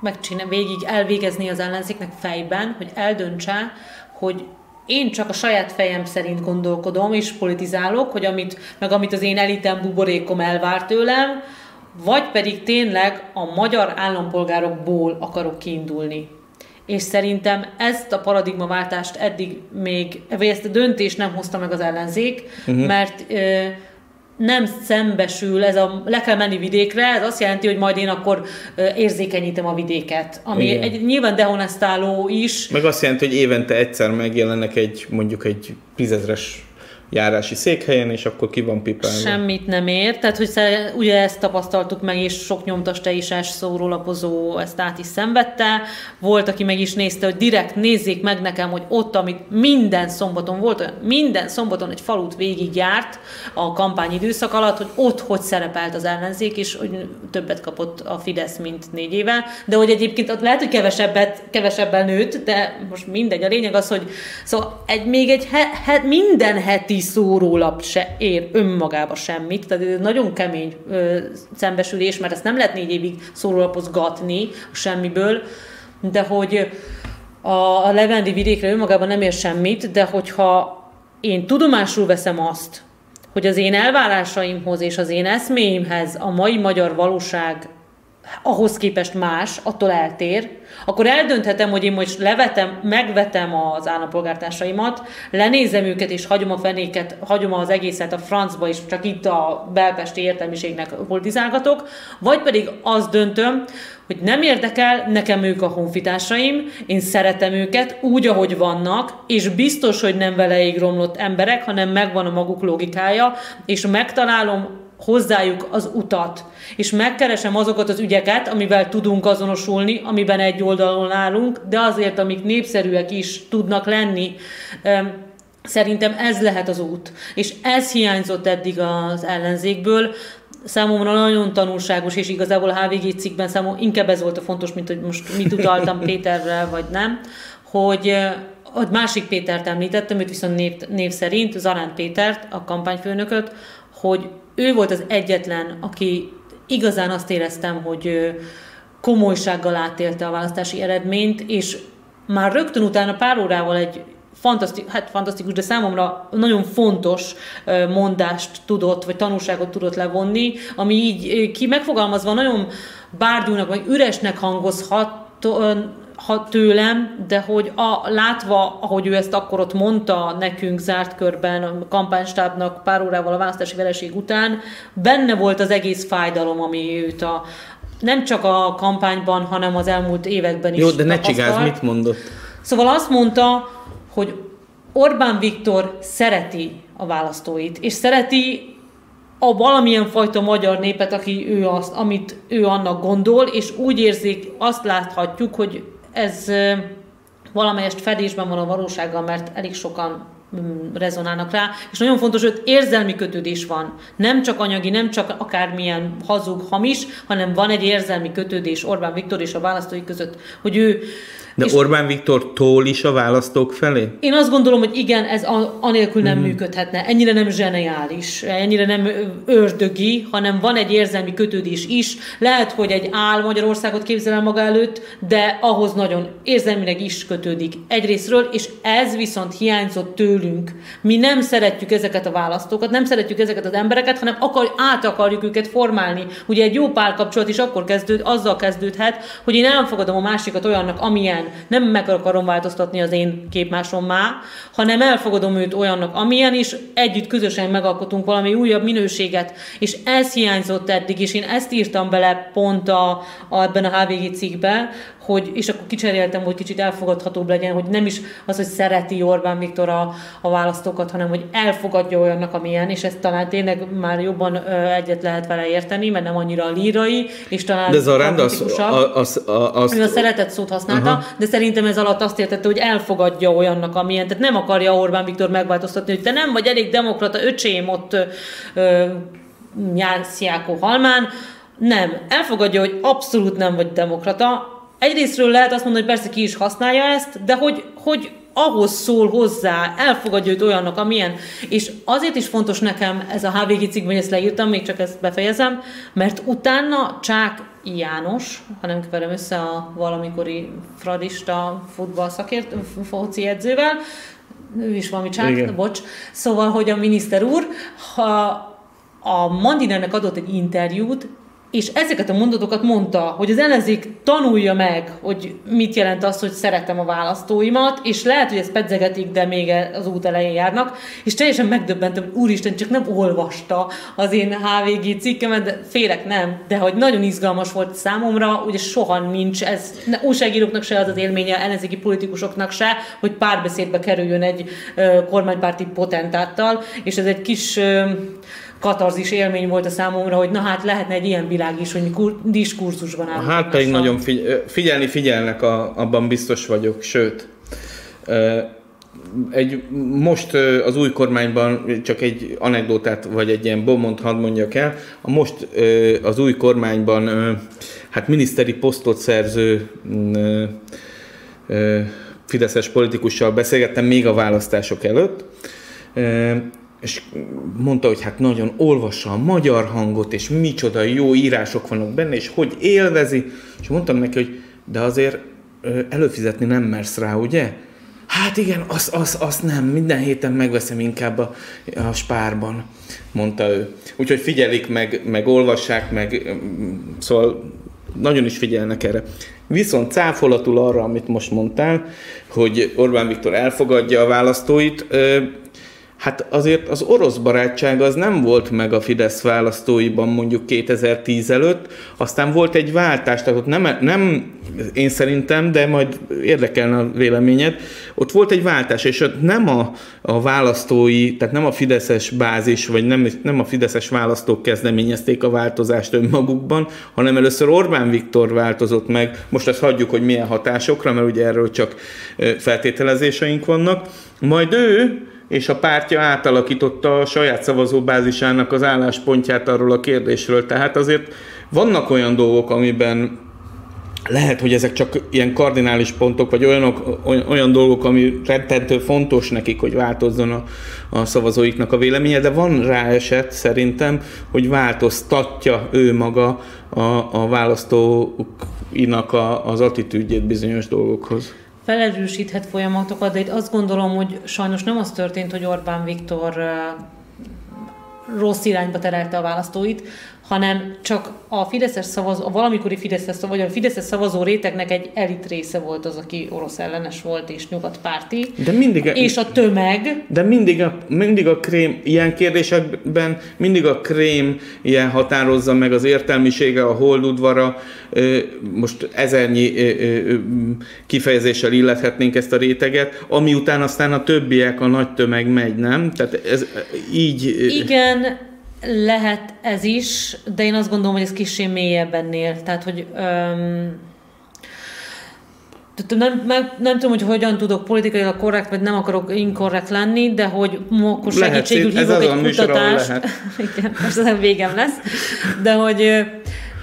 S3: megcsinálni, végig elvégezni az ellenzéknek fejben, hogy eldöntse, hogy én csak a saját fejem szerint gondolkodom és politizálok, hogy amit, meg amit az én elitem buborékom elvár tőlem, vagy pedig tényleg a magyar állampolgárokból akarok kiindulni és szerintem ezt a paradigmaváltást eddig még, vagy ezt a döntést nem hozta meg az ellenzék, uh-huh. mert ö, nem szembesül, ez a le kell menni vidékre, ez azt jelenti, hogy majd én akkor érzékenyítem a vidéket, ami Igen. egy nyilván dehonestáló is.
S2: Meg azt jelenti, hogy évente egyszer megjelennek egy mondjuk egy tízezres járási székhelyen, és akkor ki van pipálva.
S3: Semmit nem ér, tehát hogy ugye ezt tapasztaltuk meg, és sok nyomtas teisás szórólapozó ezt át is szenvedte. Volt, aki meg is nézte, hogy direkt nézzék meg nekem, hogy ott, amit minden szombaton volt, olyan minden szombaton egy falut végigjárt a kampányidőszak alatt, hogy ott hogy szerepelt az ellenzék, és hogy többet kapott a Fidesz, mint négy éve, de hogy egyébként ott lehet, hogy kevesebbet, kevesebben nőtt, de most mindegy. A lényeg az, hogy szóval egy, még egy he, he, minden heti szórólap se ér önmagába semmit, tehát ez nagyon kemény ö, szembesülés, mert ezt nem lehet négy évig szórólapozgatni a semmiből, de hogy a, a levendi vidékre önmagában nem ér semmit, de hogyha én tudomásul veszem azt, hogy az én elvárásaimhoz és az én eszméimhez a mai magyar valóság ahhoz képest más, attól eltér, akkor eldönthetem, hogy én most levetem, megvetem az állampolgártársaimat, lenézem őket és hagyom a fenéket, hagyom az egészet a francba, és csak itt a belpesti értelmiségnek politizálgatok, vagy pedig azt döntöm, hogy nem érdekel, nekem ők a honfitársaim, én szeretem őket úgy, ahogy vannak, és biztos, hogy nem veleig romlott emberek, hanem megvan a maguk logikája, és megtalálom hozzájuk az utat, és megkeresem azokat az ügyeket, amivel tudunk azonosulni, amiben egy oldalon állunk, de azért, amik népszerűek is tudnak lenni. Szerintem ez lehet az út. És ez hiányzott eddig az ellenzékből. Számomra nagyon tanulságos, és igazából a HVG cikkben számomra inkább ez volt a fontos, mint hogy most mit utaltam Péterrel, vagy nem, hogy a másik Pétert említettem, őt viszont név, név szerint, Zarán Pétert, a kampányfőnököt, hogy ő volt az egyetlen, aki igazán azt éreztem, hogy komolysággal átélte a választási eredményt, és már rögtön utána pár órával egy fantasztikus, hát fantasztikus, de számomra nagyon fontos mondást tudott, vagy tanulságot tudott levonni, ami így ki megfogalmazva nagyon bárgyúnak, vagy üresnek hangozhat, ha tőlem, de hogy a, látva, ahogy ő ezt akkor ott mondta nekünk zárt körben, a kampánystábnak pár órával a választási vereség után, benne volt az egész fájdalom, ami őt a, nem csak a kampányban, hanem az elmúlt években is
S2: Jó, de ne csigáz, mit mondott?
S3: Szóval azt mondta, hogy Orbán Viktor szereti a választóit, és szereti a valamilyen fajta magyar népet, aki ő azt, amit ő annak gondol, és úgy érzik, azt láthatjuk, hogy ez valamelyest fedésben van a valósággal, mert elég sokan mm, rezonálnak rá, és nagyon fontos, hogy érzelmi kötődés van. Nem csak anyagi, nem csak akármilyen hazug, hamis, hanem van egy érzelmi kötődés Orbán Viktor és a választói között, hogy ő
S2: de és Orbán Viktor tól is a választók felé?
S3: Én azt gondolom, hogy igen, ez anélkül nem mm-hmm. működhetne. Ennyire nem zseniális, ennyire nem ördögi, hanem van egy érzelmi kötődés is. Lehet, hogy egy áll Magyarországot képzel el maga előtt, de ahhoz nagyon érzelmileg is kötődik egyrésztről, és ez viszont hiányzott tőlünk. Mi nem szeretjük ezeket a választókat, nem szeretjük ezeket az embereket, hanem akar, át akarjuk őket formálni. Ugye egy jó párkapcsolat is akkor kezdőd, azzal kezdődhet, hogy én elfogadom a másikat olyannak, amilyen amilyen. Nem meg akarom változtatni az én képmásommá, hanem elfogadom őt olyannak, amilyen, és együtt közösen megalkotunk valami újabb minőséget. És ez hiányzott eddig, és én ezt írtam bele pont a, a ebben a HVG cikkbe, hogy, és akkor kicseréltem, hogy kicsit elfogadhatóbb legyen, hogy nem is az, hogy szereti Orbán Viktor a, a választókat, hanem hogy elfogadja olyannak, amilyen, és ezt talán tényleg már jobban ö, egyet lehet vele érteni, mert nem annyira a lírai, és talán
S2: De ez a rend az, az, az,
S3: az, a szeretett szót használta, uh-huh. de szerintem ez alatt azt értette, hogy elfogadja olyannak, amilyen, tehát nem akarja Orbán Viktor megváltoztatni, hogy te nem vagy elég demokrata, öcsém ott ö, Halmán, nem, elfogadja, hogy abszolút nem vagy demokrata, egyrésztről lehet azt mondani, hogy persze ki is használja ezt, de hogy, hogy ahhoz szól hozzá, elfogadja őt olyannak, amilyen. És azért is fontos nekem ez a HVG cikk, hogy ezt leírtam, még csak ezt befejezem, mert utána Csák János, ha nem keverem össze a valamikori fradista futballszakért, foci edzővel, ő is valami Csák, Igen. bocs. Szóval, hogy a miniszter úr, ha a Mandinernek adott egy interjút, és ezeket a mondatokat mondta, hogy az ellenzék tanulja meg, hogy mit jelent az, hogy szeretem a választóimat, és lehet, hogy ezt pedzegetik, de még az út elején járnak, és teljesen megdöbbentem, hogy úristen, csak nem olvasta az én HVG cikkemet, de félek nem, de hogy nagyon izgalmas volt számomra, ugye soha nincs ez, újságíróknak se az az élménye, ellenzéki politikusoknak se, hogy párbeszédbe kerüljön egy ö, kormánypárti potentáttal, és ez egy kis ö, katarzis élmény volt a számomra, hogy na hát lehetne egy ilyen világ is, hogy kur- diskurzusban állunk.
S2: Hát pedig nagyon figy- figyelni figyelnek, a, abban biztos vagyok, sőt. Egy, most az új kormányban csak egy anekdotát, vagy egy ilyen bomont hadd mondjak el. A most az új kormányban hát miniszteri posztot szerző fideszes politikussal beszélgettem még a választások előtt, és mondta, hogy hát nagyon olvassa a magyar hangot, és micsoda jó írások vannak benne, és hogy élvezi, és mondtam neki, hogy de azért előfizetni nem mersz rá, ugye? Hát igen, azt az, az nem, minden héten megveszem inkább a, a spárban, mondta ő. Úgyhogy figyelik, meg, meg olvassák, meg szóval nagyon is figyelnek erre. Viszont cáfolatul arra, amit most mondtál, hogy Orbán Viktor elfogadja a választóit, Hát azért az orosz barátság az nem volt meg a Fidesz választóiban mondjuk 2010 előtt, aztán volt egy váltás, tehát ott nem, nem én szerintem, de majd érdekelne a véleményed, ott volt egy váltás, és ott nem a, a választói, tehát nem a Fideszes bázis, vagy nem, nem a Fideszes választók kezdeményezték a változást önmagukban, hanem először Orbán Viktor változott meg, most ezt hagyjuk, hogy milyen hatásokra, mert ugye erről csak feltételezéseink vannak, majd ő és a pártja átalakította a saját szavazóbázisának az álláspontját arról a kérdésről. Tehát azért vannak olyan dolgok, amiben lehet, hogy ezek csak ilyen kardinális pontok, vagy olyanok, olyan, dolgok, ami rettentő fontos nekik, hogy változzon a, a szavazóiknak a véleménye, de van rá eset szerintem, hogy változtatja ő maga a, a választóinak a, az attitűdjét bizonyos dolgokhoz
S3: felerősíthet folyamatokat, de itt azt gondolom, hogy sajnos nem az történt, hogy Orbán Viktor rossz irányba terelte a választóit, hanem csak a Fideszes szavazó, a valamikori Fideszes, vagy a Fideszes szavazó rétegnek egy elit része volt az, aki orosz ellenes volt és nyugatpárti.
S2: De mindig,
S3: és a tömeg.
S2: De mindig a, mindig a krém, ilyen kérdésekben mindig a krém ilyen határozza meg az értelmisége, a holdudvara. Most ezernyi kifejezéssel illethetnénk ezt a réteget, ami után aztán a többiek, a nagy tömeg megy, nem? Tehát ez így...
S3: Igen, lehet ez is, de én azt gondolom, hogy ez kicsi mélyebb ennél. Tehát, hogy öm, nem, nem, nem tudom, hogy hogyan tudok politikailag korrekt, vagy nem akarok inkorrekt lenni, de hogy akkor segítségül hívok egy kutatást. Igen, most az végem lesz. De hogy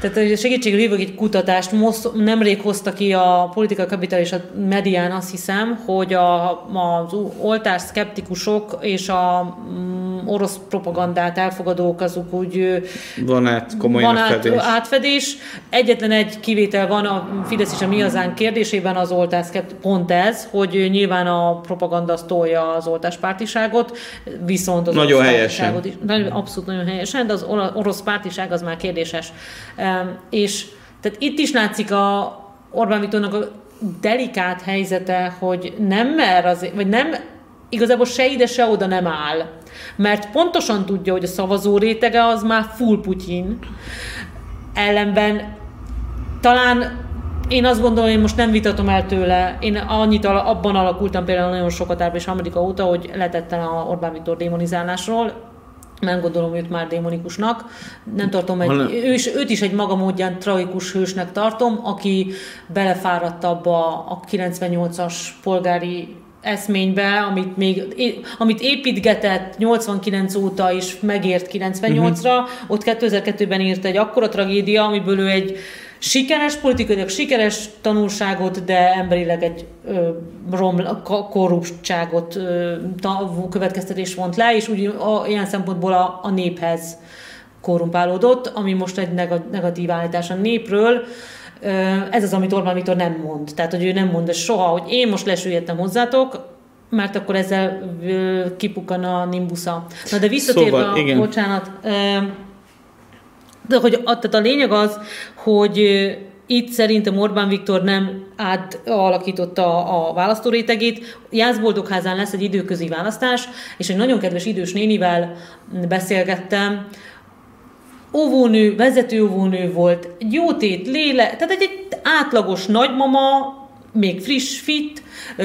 S3: tehát hogy segítségül hívok egy kutatást, most nemrég hozta ki a politika kapital és a medián azt hiszem, hogy a, az oltás szkeptikusok és a mm, orosz propagandát elfogadók azok úgy
S2: van át komoly van átfedés. Át,
S3: átfedés. Egyetlen egy kivétel van a Fidesz és a mi azán kérdésében az oltás pont ez, hogy nyilván a propaganda az tolja az oltáspártiságot, viszont az
S2: nagyon helyesen.
S3: Is, abszolút nagyon helyesen, de az orosz pártiság az már kérdéses és tehát itt is látszik a Orbán Viktornak a delikát helyzete, hogy nem mer azért, vagy nem, igazából se ide, se oda nem áll. Mert pontosan tudja, hogy a szavazó rétege az már full Putyin. Ellenben talán én azt gondolom, hogy most nem vitatom el tőle. Én annyit abban alakultam például nagyon sokat Árba és Amerika óta, hogy letettem a Orbán Viktor démonizálásról, nem gondolom őt már démonikusnak. Nem tartom egy, Hanem... ő is, őt is egy maga módján tragikus hősnek tartom, aki belefáradt abba a 98-as polgári eszménybe, amit még amit építgetett 89 óta is megért 98-ra, uh-huh. ott 2002-ben írt egy akkora tragédia, amiből ő egy sikeres politikailag sikeres tanulságot, de emberileg egy ö, korruptságot ö, ta, következtetés vont le, és úgy a, ilyen szempontból a, a néphez korrumpálódott, ami most egy negatív állítás a népről. Ez az, amit Orbán Viktor nem mond. Tehát, hogy ő nem mond soha, hogy én most lesüllyedtem hozzátok, mert akkor ezzel kipukkan a nimbusza. Na de visszatérve, szóval, igen. bocsánat, de hogy tehát a lényeg az, hogy itt szerintem Orbán Viktor nem átalakította a választórétegét. Jászboldogházán lesz egy időközi választás, és egy nagyon kedves idős nénivel beszélgettem, óvónő, vezető óvónő volt, egy jó tét léle, tehát egy, egy átlagos nagymama, még friss, fit,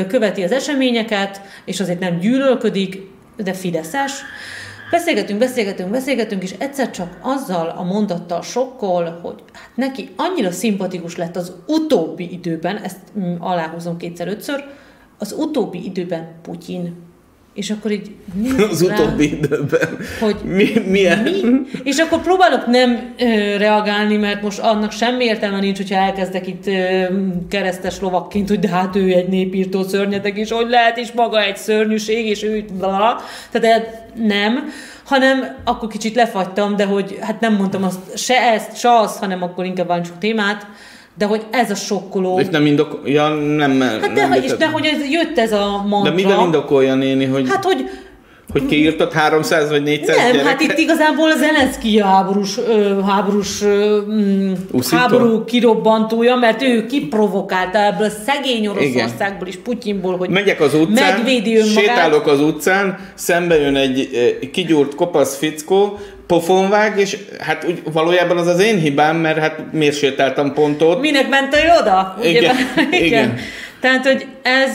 S3: követi az eseményeket, és azért nem gyűlölködik, de fideszes, Beszélgetünk, beszélgetünk, beszélgetünk, és egyszer csak azzal a mondattal sokkol, hogy hát neki annyira szimpatikus lett az utóbbi időben, ezt mm, aláhúzom kétszer-ötször, az utóbbi időben Putyin. És akkor így
S2: Az rá, utóbbi időben.
S3: Hogy mi, milyen? Mi? És akkor próbálok nem ö, reagálni, mert most annak semmi értelme nincs, hogyha elkezdek itt ö, keresztes lovakként, hogy de hát ő egy népírtó szörnyetek, és hogy lehet is maga egy szörnyűség, és ő bla, Tehát nem, hanem akkor kicsit lefagytam, de hogy hát nem mondtam azt, se ezt, se azt, hanem akkor inkább váltsuk témát, de hogy ez a sokkoló.
S2: És nem indok... Ja, nem,
S3: hát
S2: de,
S3: nem, és de hogy ez, jött ez a mantra.
S2: De mivel indokolja néni, hogy...
S3: Hát, hogy
S2: hogy kiírtad 300 vagy 400 Nem,
S3: gyereket? hát itt igazából az Zelenszky háborús, háborús mm, háború kirobbantója, mert ő kiprovokálta ebből a szegény Oroszországból és Putyinból, hogy
S2: Megyek az utcán, megvédi önmagát. sétálok az utcán, szembe jön egy kigyúrt kopasz fickó, pofonvág, és hát úgy, valójában az az én hibám, mert hát miért sétáltam pont ott.
S3: Minek mentél oda?
S2: Igen, igen. igen.
S3: Tehát, hogy ez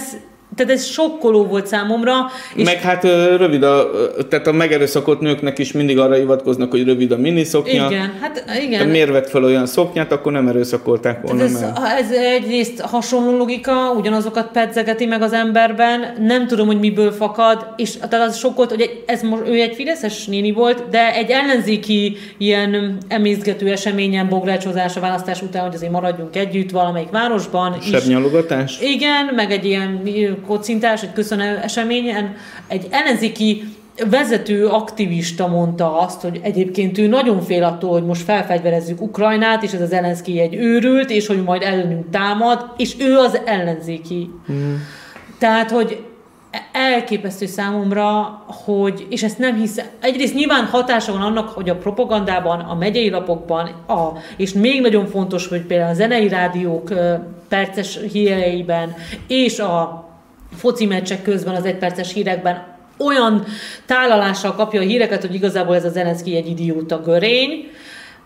S3: tehát ez sokkoló volt számomra.
S2: És Meg hát rövid a, tehát a megerőszakolt nőknek is mindig arra hivatkoznak, hogy rövid a miniszoknya.
S3: Igen, hát igen.
S2: Ha miért vett fel olyan szoknyát, akkor nem erőszakolták volna
S3: ez, meg. ez egyrészt hasonló logika, ugyanazokat pedzegeti meg az emberben, nem tudom, hogy miből fakad, és tehát az sokkolt, hogy ez most, ő egy fideszes néni volt, de egy ellenzéki ilyen emészgető eseményen bográcsozás a választás után, hogy azért maradjunk együtt valamelyik városban.
S2: Sebb nyalogatás?
S3: Igen, meg egy ilyen kocintás, egy köszönő eseményen egy ellenzéki vezető aktivista mondta azt, hogy egyébként ő nagyon fél attól, hogy most felfegyverezzük Ukrajnát, és ez az ellenzéki egy őrült, és hogy majd ellenünk támad, és ő az ellenzéki. Mm. Tehát, hogy elképesztő számomra, hogy, és ezt nem hiszem, egyrészt nyilván hatása van annak, hogy a propagandában, a megyei lapokban, a, és még nagyon fontos, hogy például a zenei rádiók perces híreiben, és a foci meccsek közben az egyperces hírekben olyan tálalással kapja a híreket, hogy igazából ez a Zelenszky egy idióta görény,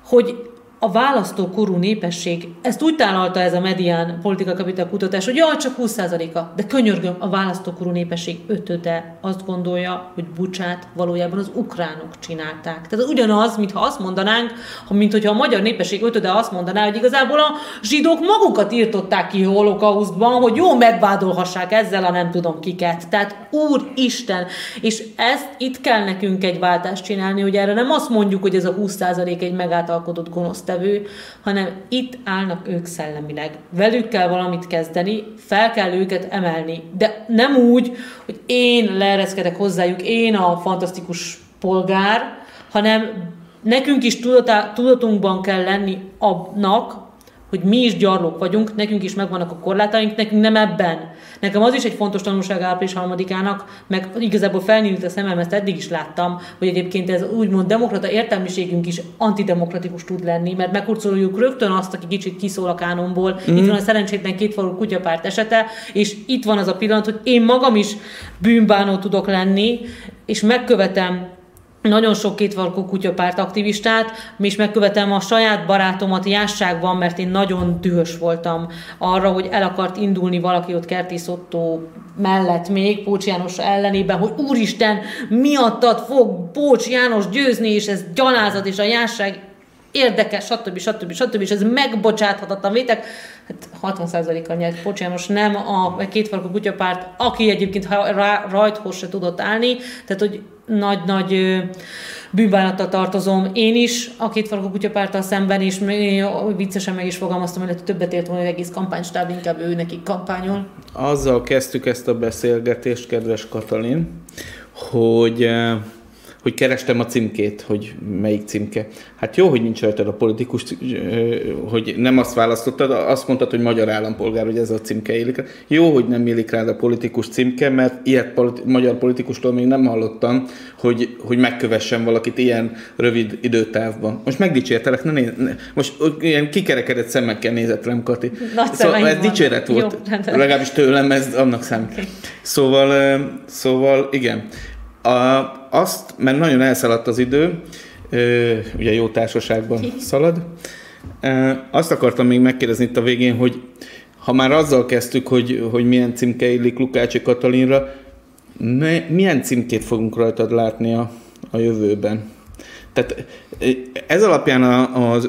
S3: hogy a választókorú népesség, ezt úgy tálalta ez a medián politika kapital kutatás, hogy jaj, csak 20%-a, de könyörgöm, a választókorú népesség ötöde azt gondolja, hogy Bucsát valójában az ukránok csinálták. Tehát ugyanaz, mintha azt mondanánk, mint hogyha a magyar népesség ötöde azt mondaná, hogy igazából a zsidók magukat írtották ki holokausztban, hogy jó megvádolhassák ezzel a nem tudom kiket. Tehát Úristen! És ezt itt kell nekünk egy váltást csinálni, hogy erre nem azt mondjuk, hogy ez a 20% egy megáltalkodott gonosz résztvevő, hanem itt állnak ők szellemileg. Velük kell valamit kezdeni, fel kell őket emelni, de nem úgy, hogy én leereszkedek hozzájuk, én a fantasztikus polgár, hanem nekünk is tudatá, tudatunkban kell lenni abnak, hogy mi is gyarlók vagyunk, nekünk is megvannak a korlátaink, nekünk nem ebben. Nekem az is egy fontos tanulság április harmadikának, meg igazából felnyílt a szemem, ezt eddig is láttam, hogy egyébként ez úgymond demokrata értelmiségünk is antidemokratikus tud lenni, mert megkurcoljuk rögtön azt, aki kicsit kiszól a kánonból. Mm. Itt van a szerencsétlen kétfalú kutyapárt esete, és itt van az a pillanat, hogy én magam is bűnbánó tudok lenni, és megkövetem nagyon sok kétvarkú kutyapárt aktivistát, és megkövetem a saját barátomat jásságban, mert én nagyon dühös voltam arra, hogy el akart indulni valaki ott Kertész mellett még, Pócs János ellenében, hogy úristen, miattad fog Pócs János győzni, és ez gyalázat, és a jásság érdekes, stb. stb. stb. és ez megbocsáthatatlan vétek. Hát 60%-kal nyert Pócs János, nem a kétfarkú kutyapárt, aki egyébként rajthoz se tudott állni, tehát hogy nagy-nagy bűnbánattal tartozom én is, a két farkú kutyapártal szemben, és viccesen meg is fogalmaztam, hogy többet ért volna, hogy egész kampánystáb inkább ő nekik kampányol.
S2: Azzal kezdtük ezt a beszélgetést, kedves Katalin, hogy hogy kerestem a címkét, hogy melyik címke. Hát jó, hogy nincs rajtad a politikus, hogy nem azt választottad, azt mondtad, hogy magyar állampolgár, hogy ez a címke élik. Jó, hogy nem élik rád a politikus címke, mert ilyet politi- magyar politikustól még nem hallottam, hogy, hogy megkövessen valakit ilyen rövid időtávban. Most megdicsértelek, ne, néz, ne most ilyen kikerekedett szemekkel nézett rám, Kati.
S3: Nagy
S2: szóval ez dicséret volt, jó, legalábbis tőlem ez annak számít. Okay. Szóval, szóval igen. A, azt, mert nagyon elszaladt az idő, ugye jó társaságban szalad, azt akartam még megkérdezni itt a végén, hogy ha már azzal kezdtük, hogy, hogy milyen címke illik Lukácsi Katalinra, milyen címkét fogunk rajtad látni a, a jövőben? Tehát ez alapján, a, a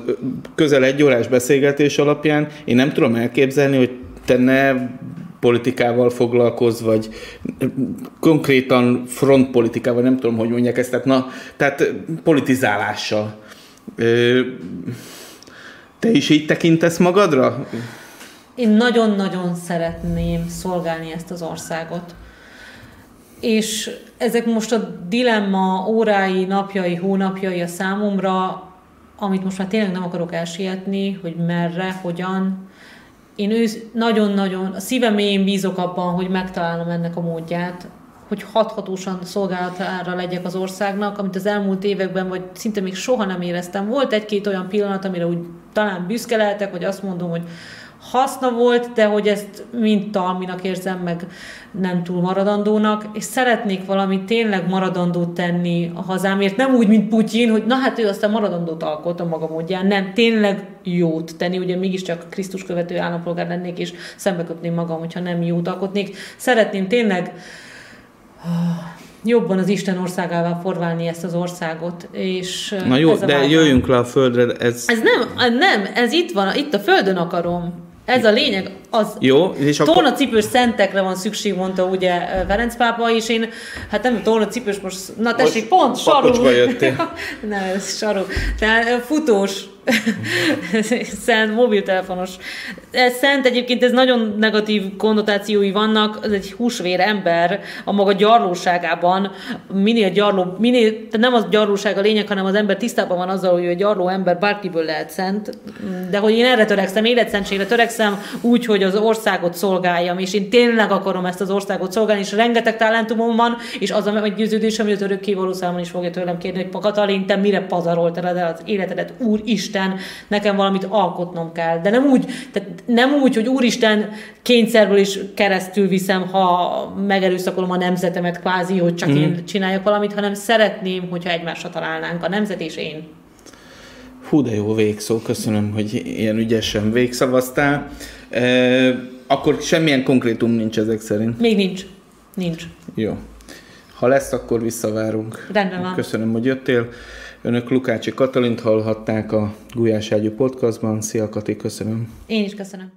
S2: közel egy órás beszélgetés alapján én nem tudom elképzelni, hogy te ne politikával foglalkoz, vagy konkrétan frontpolitikával, nem tudom, hogy mondják ezt, tehát, na, tehát politizálással. Te is így tekintesz magadra?
S3: Én nagyon-nagyon szeretném szolgálni ezt az országot. És ezek most a dilemma órái, napjai, hónapjai a számomra, amit most már tényleg nem akarok elsietni, hogy merre, hogyan, én ősz, nagyon-nagyon, a szívem mélyén bízok abban, hogy megtalálom ennek a módját, hogy hathatósan szolgálatára legyek az országnak, amit az elmúlt években, vagy szinte még soha nem éreztem. Volt egy-két olyan pillanat, amire úgy talán büszke lehetek, hogy azt mondom, hogy haszna volt, de hogy ezt mind talminak érzem, meg nem túl maradandónak, és szeretnék valami tényleg maradandót tenni a hazámért, nem úgy, mint Putyin, hogy na hát ő aztán maradandót alkot a maga módján, nem, tényleg jót tenni, ugye mégiscsak Krisztus követő állampolgár lennék, és szembeköpném magam, hogyha nem jót alkotnék. Szeretném tényleg jobban az Isten országává formálni ezt az országot. És
S2: Na jó, de vágyam. jöjjünk le a földre. Ez...
S3: ez nem, nem, ez itt van, itt a földön akarom. Ez a lényeg. Az
S2: Jó,
S3: és akkor... Tornacipős szentekre van szükség, mondta ugye Ferenc pápa, és én, hát nem tornacipős most, na tessék, pont, sarú. nem, ez sarú. Tehát futós, szent, mobiltelefonos. Ez szent egyébként, ez nagyon negatív konnotációi vannak, ez egy húsvér ember a maga gyarlóságában, minél gyarló, minél, tehát nem az gyarlóság a lényeg, hanem az ember tisztában van azzal, hogy a gyarló ember bárkiből lehet szent, de hogy én erre törekszem, életszentségre törekszem, úgy, hogy az országot szolgáljam, és én tényleg akarom ezt az országot szolgálni, és rengeteg talentumom van, és az a meggyőződésem, hogy az örökké valószínűleg is fogja tőlem kérni, hogy Katalin, te mire pazaroltad el az életedet, úr Isten, nekem valamit alkotnom kell. De nem úgy, tehát nem úgy, hogy úristen kényszerből is keresztül viszem, ha megerőszakolom a nemzetemet kvázi, hogy csak mm. én csináljak valamit, hanem szeretném, hogyha egymásra találnánk a nemzet és én.
S2: Hú, de jó végszó, köszönöm, hogy ilyen ügyesen végszavaztál. E, akkor semmilyen konkrétum nincs ezek szerint?
S3: Még nincs. Nincs.
S2: Jó. Ha lesz, akkor visszavárunk.
S3: Rendben van.
S2: Köszönöm, hogy jöttél. Önök Lukácsi Katalint hallhatták a Gulyás Ágyú podcastban. Szia Kati, köszönöm.
S3: Én is köszönöm.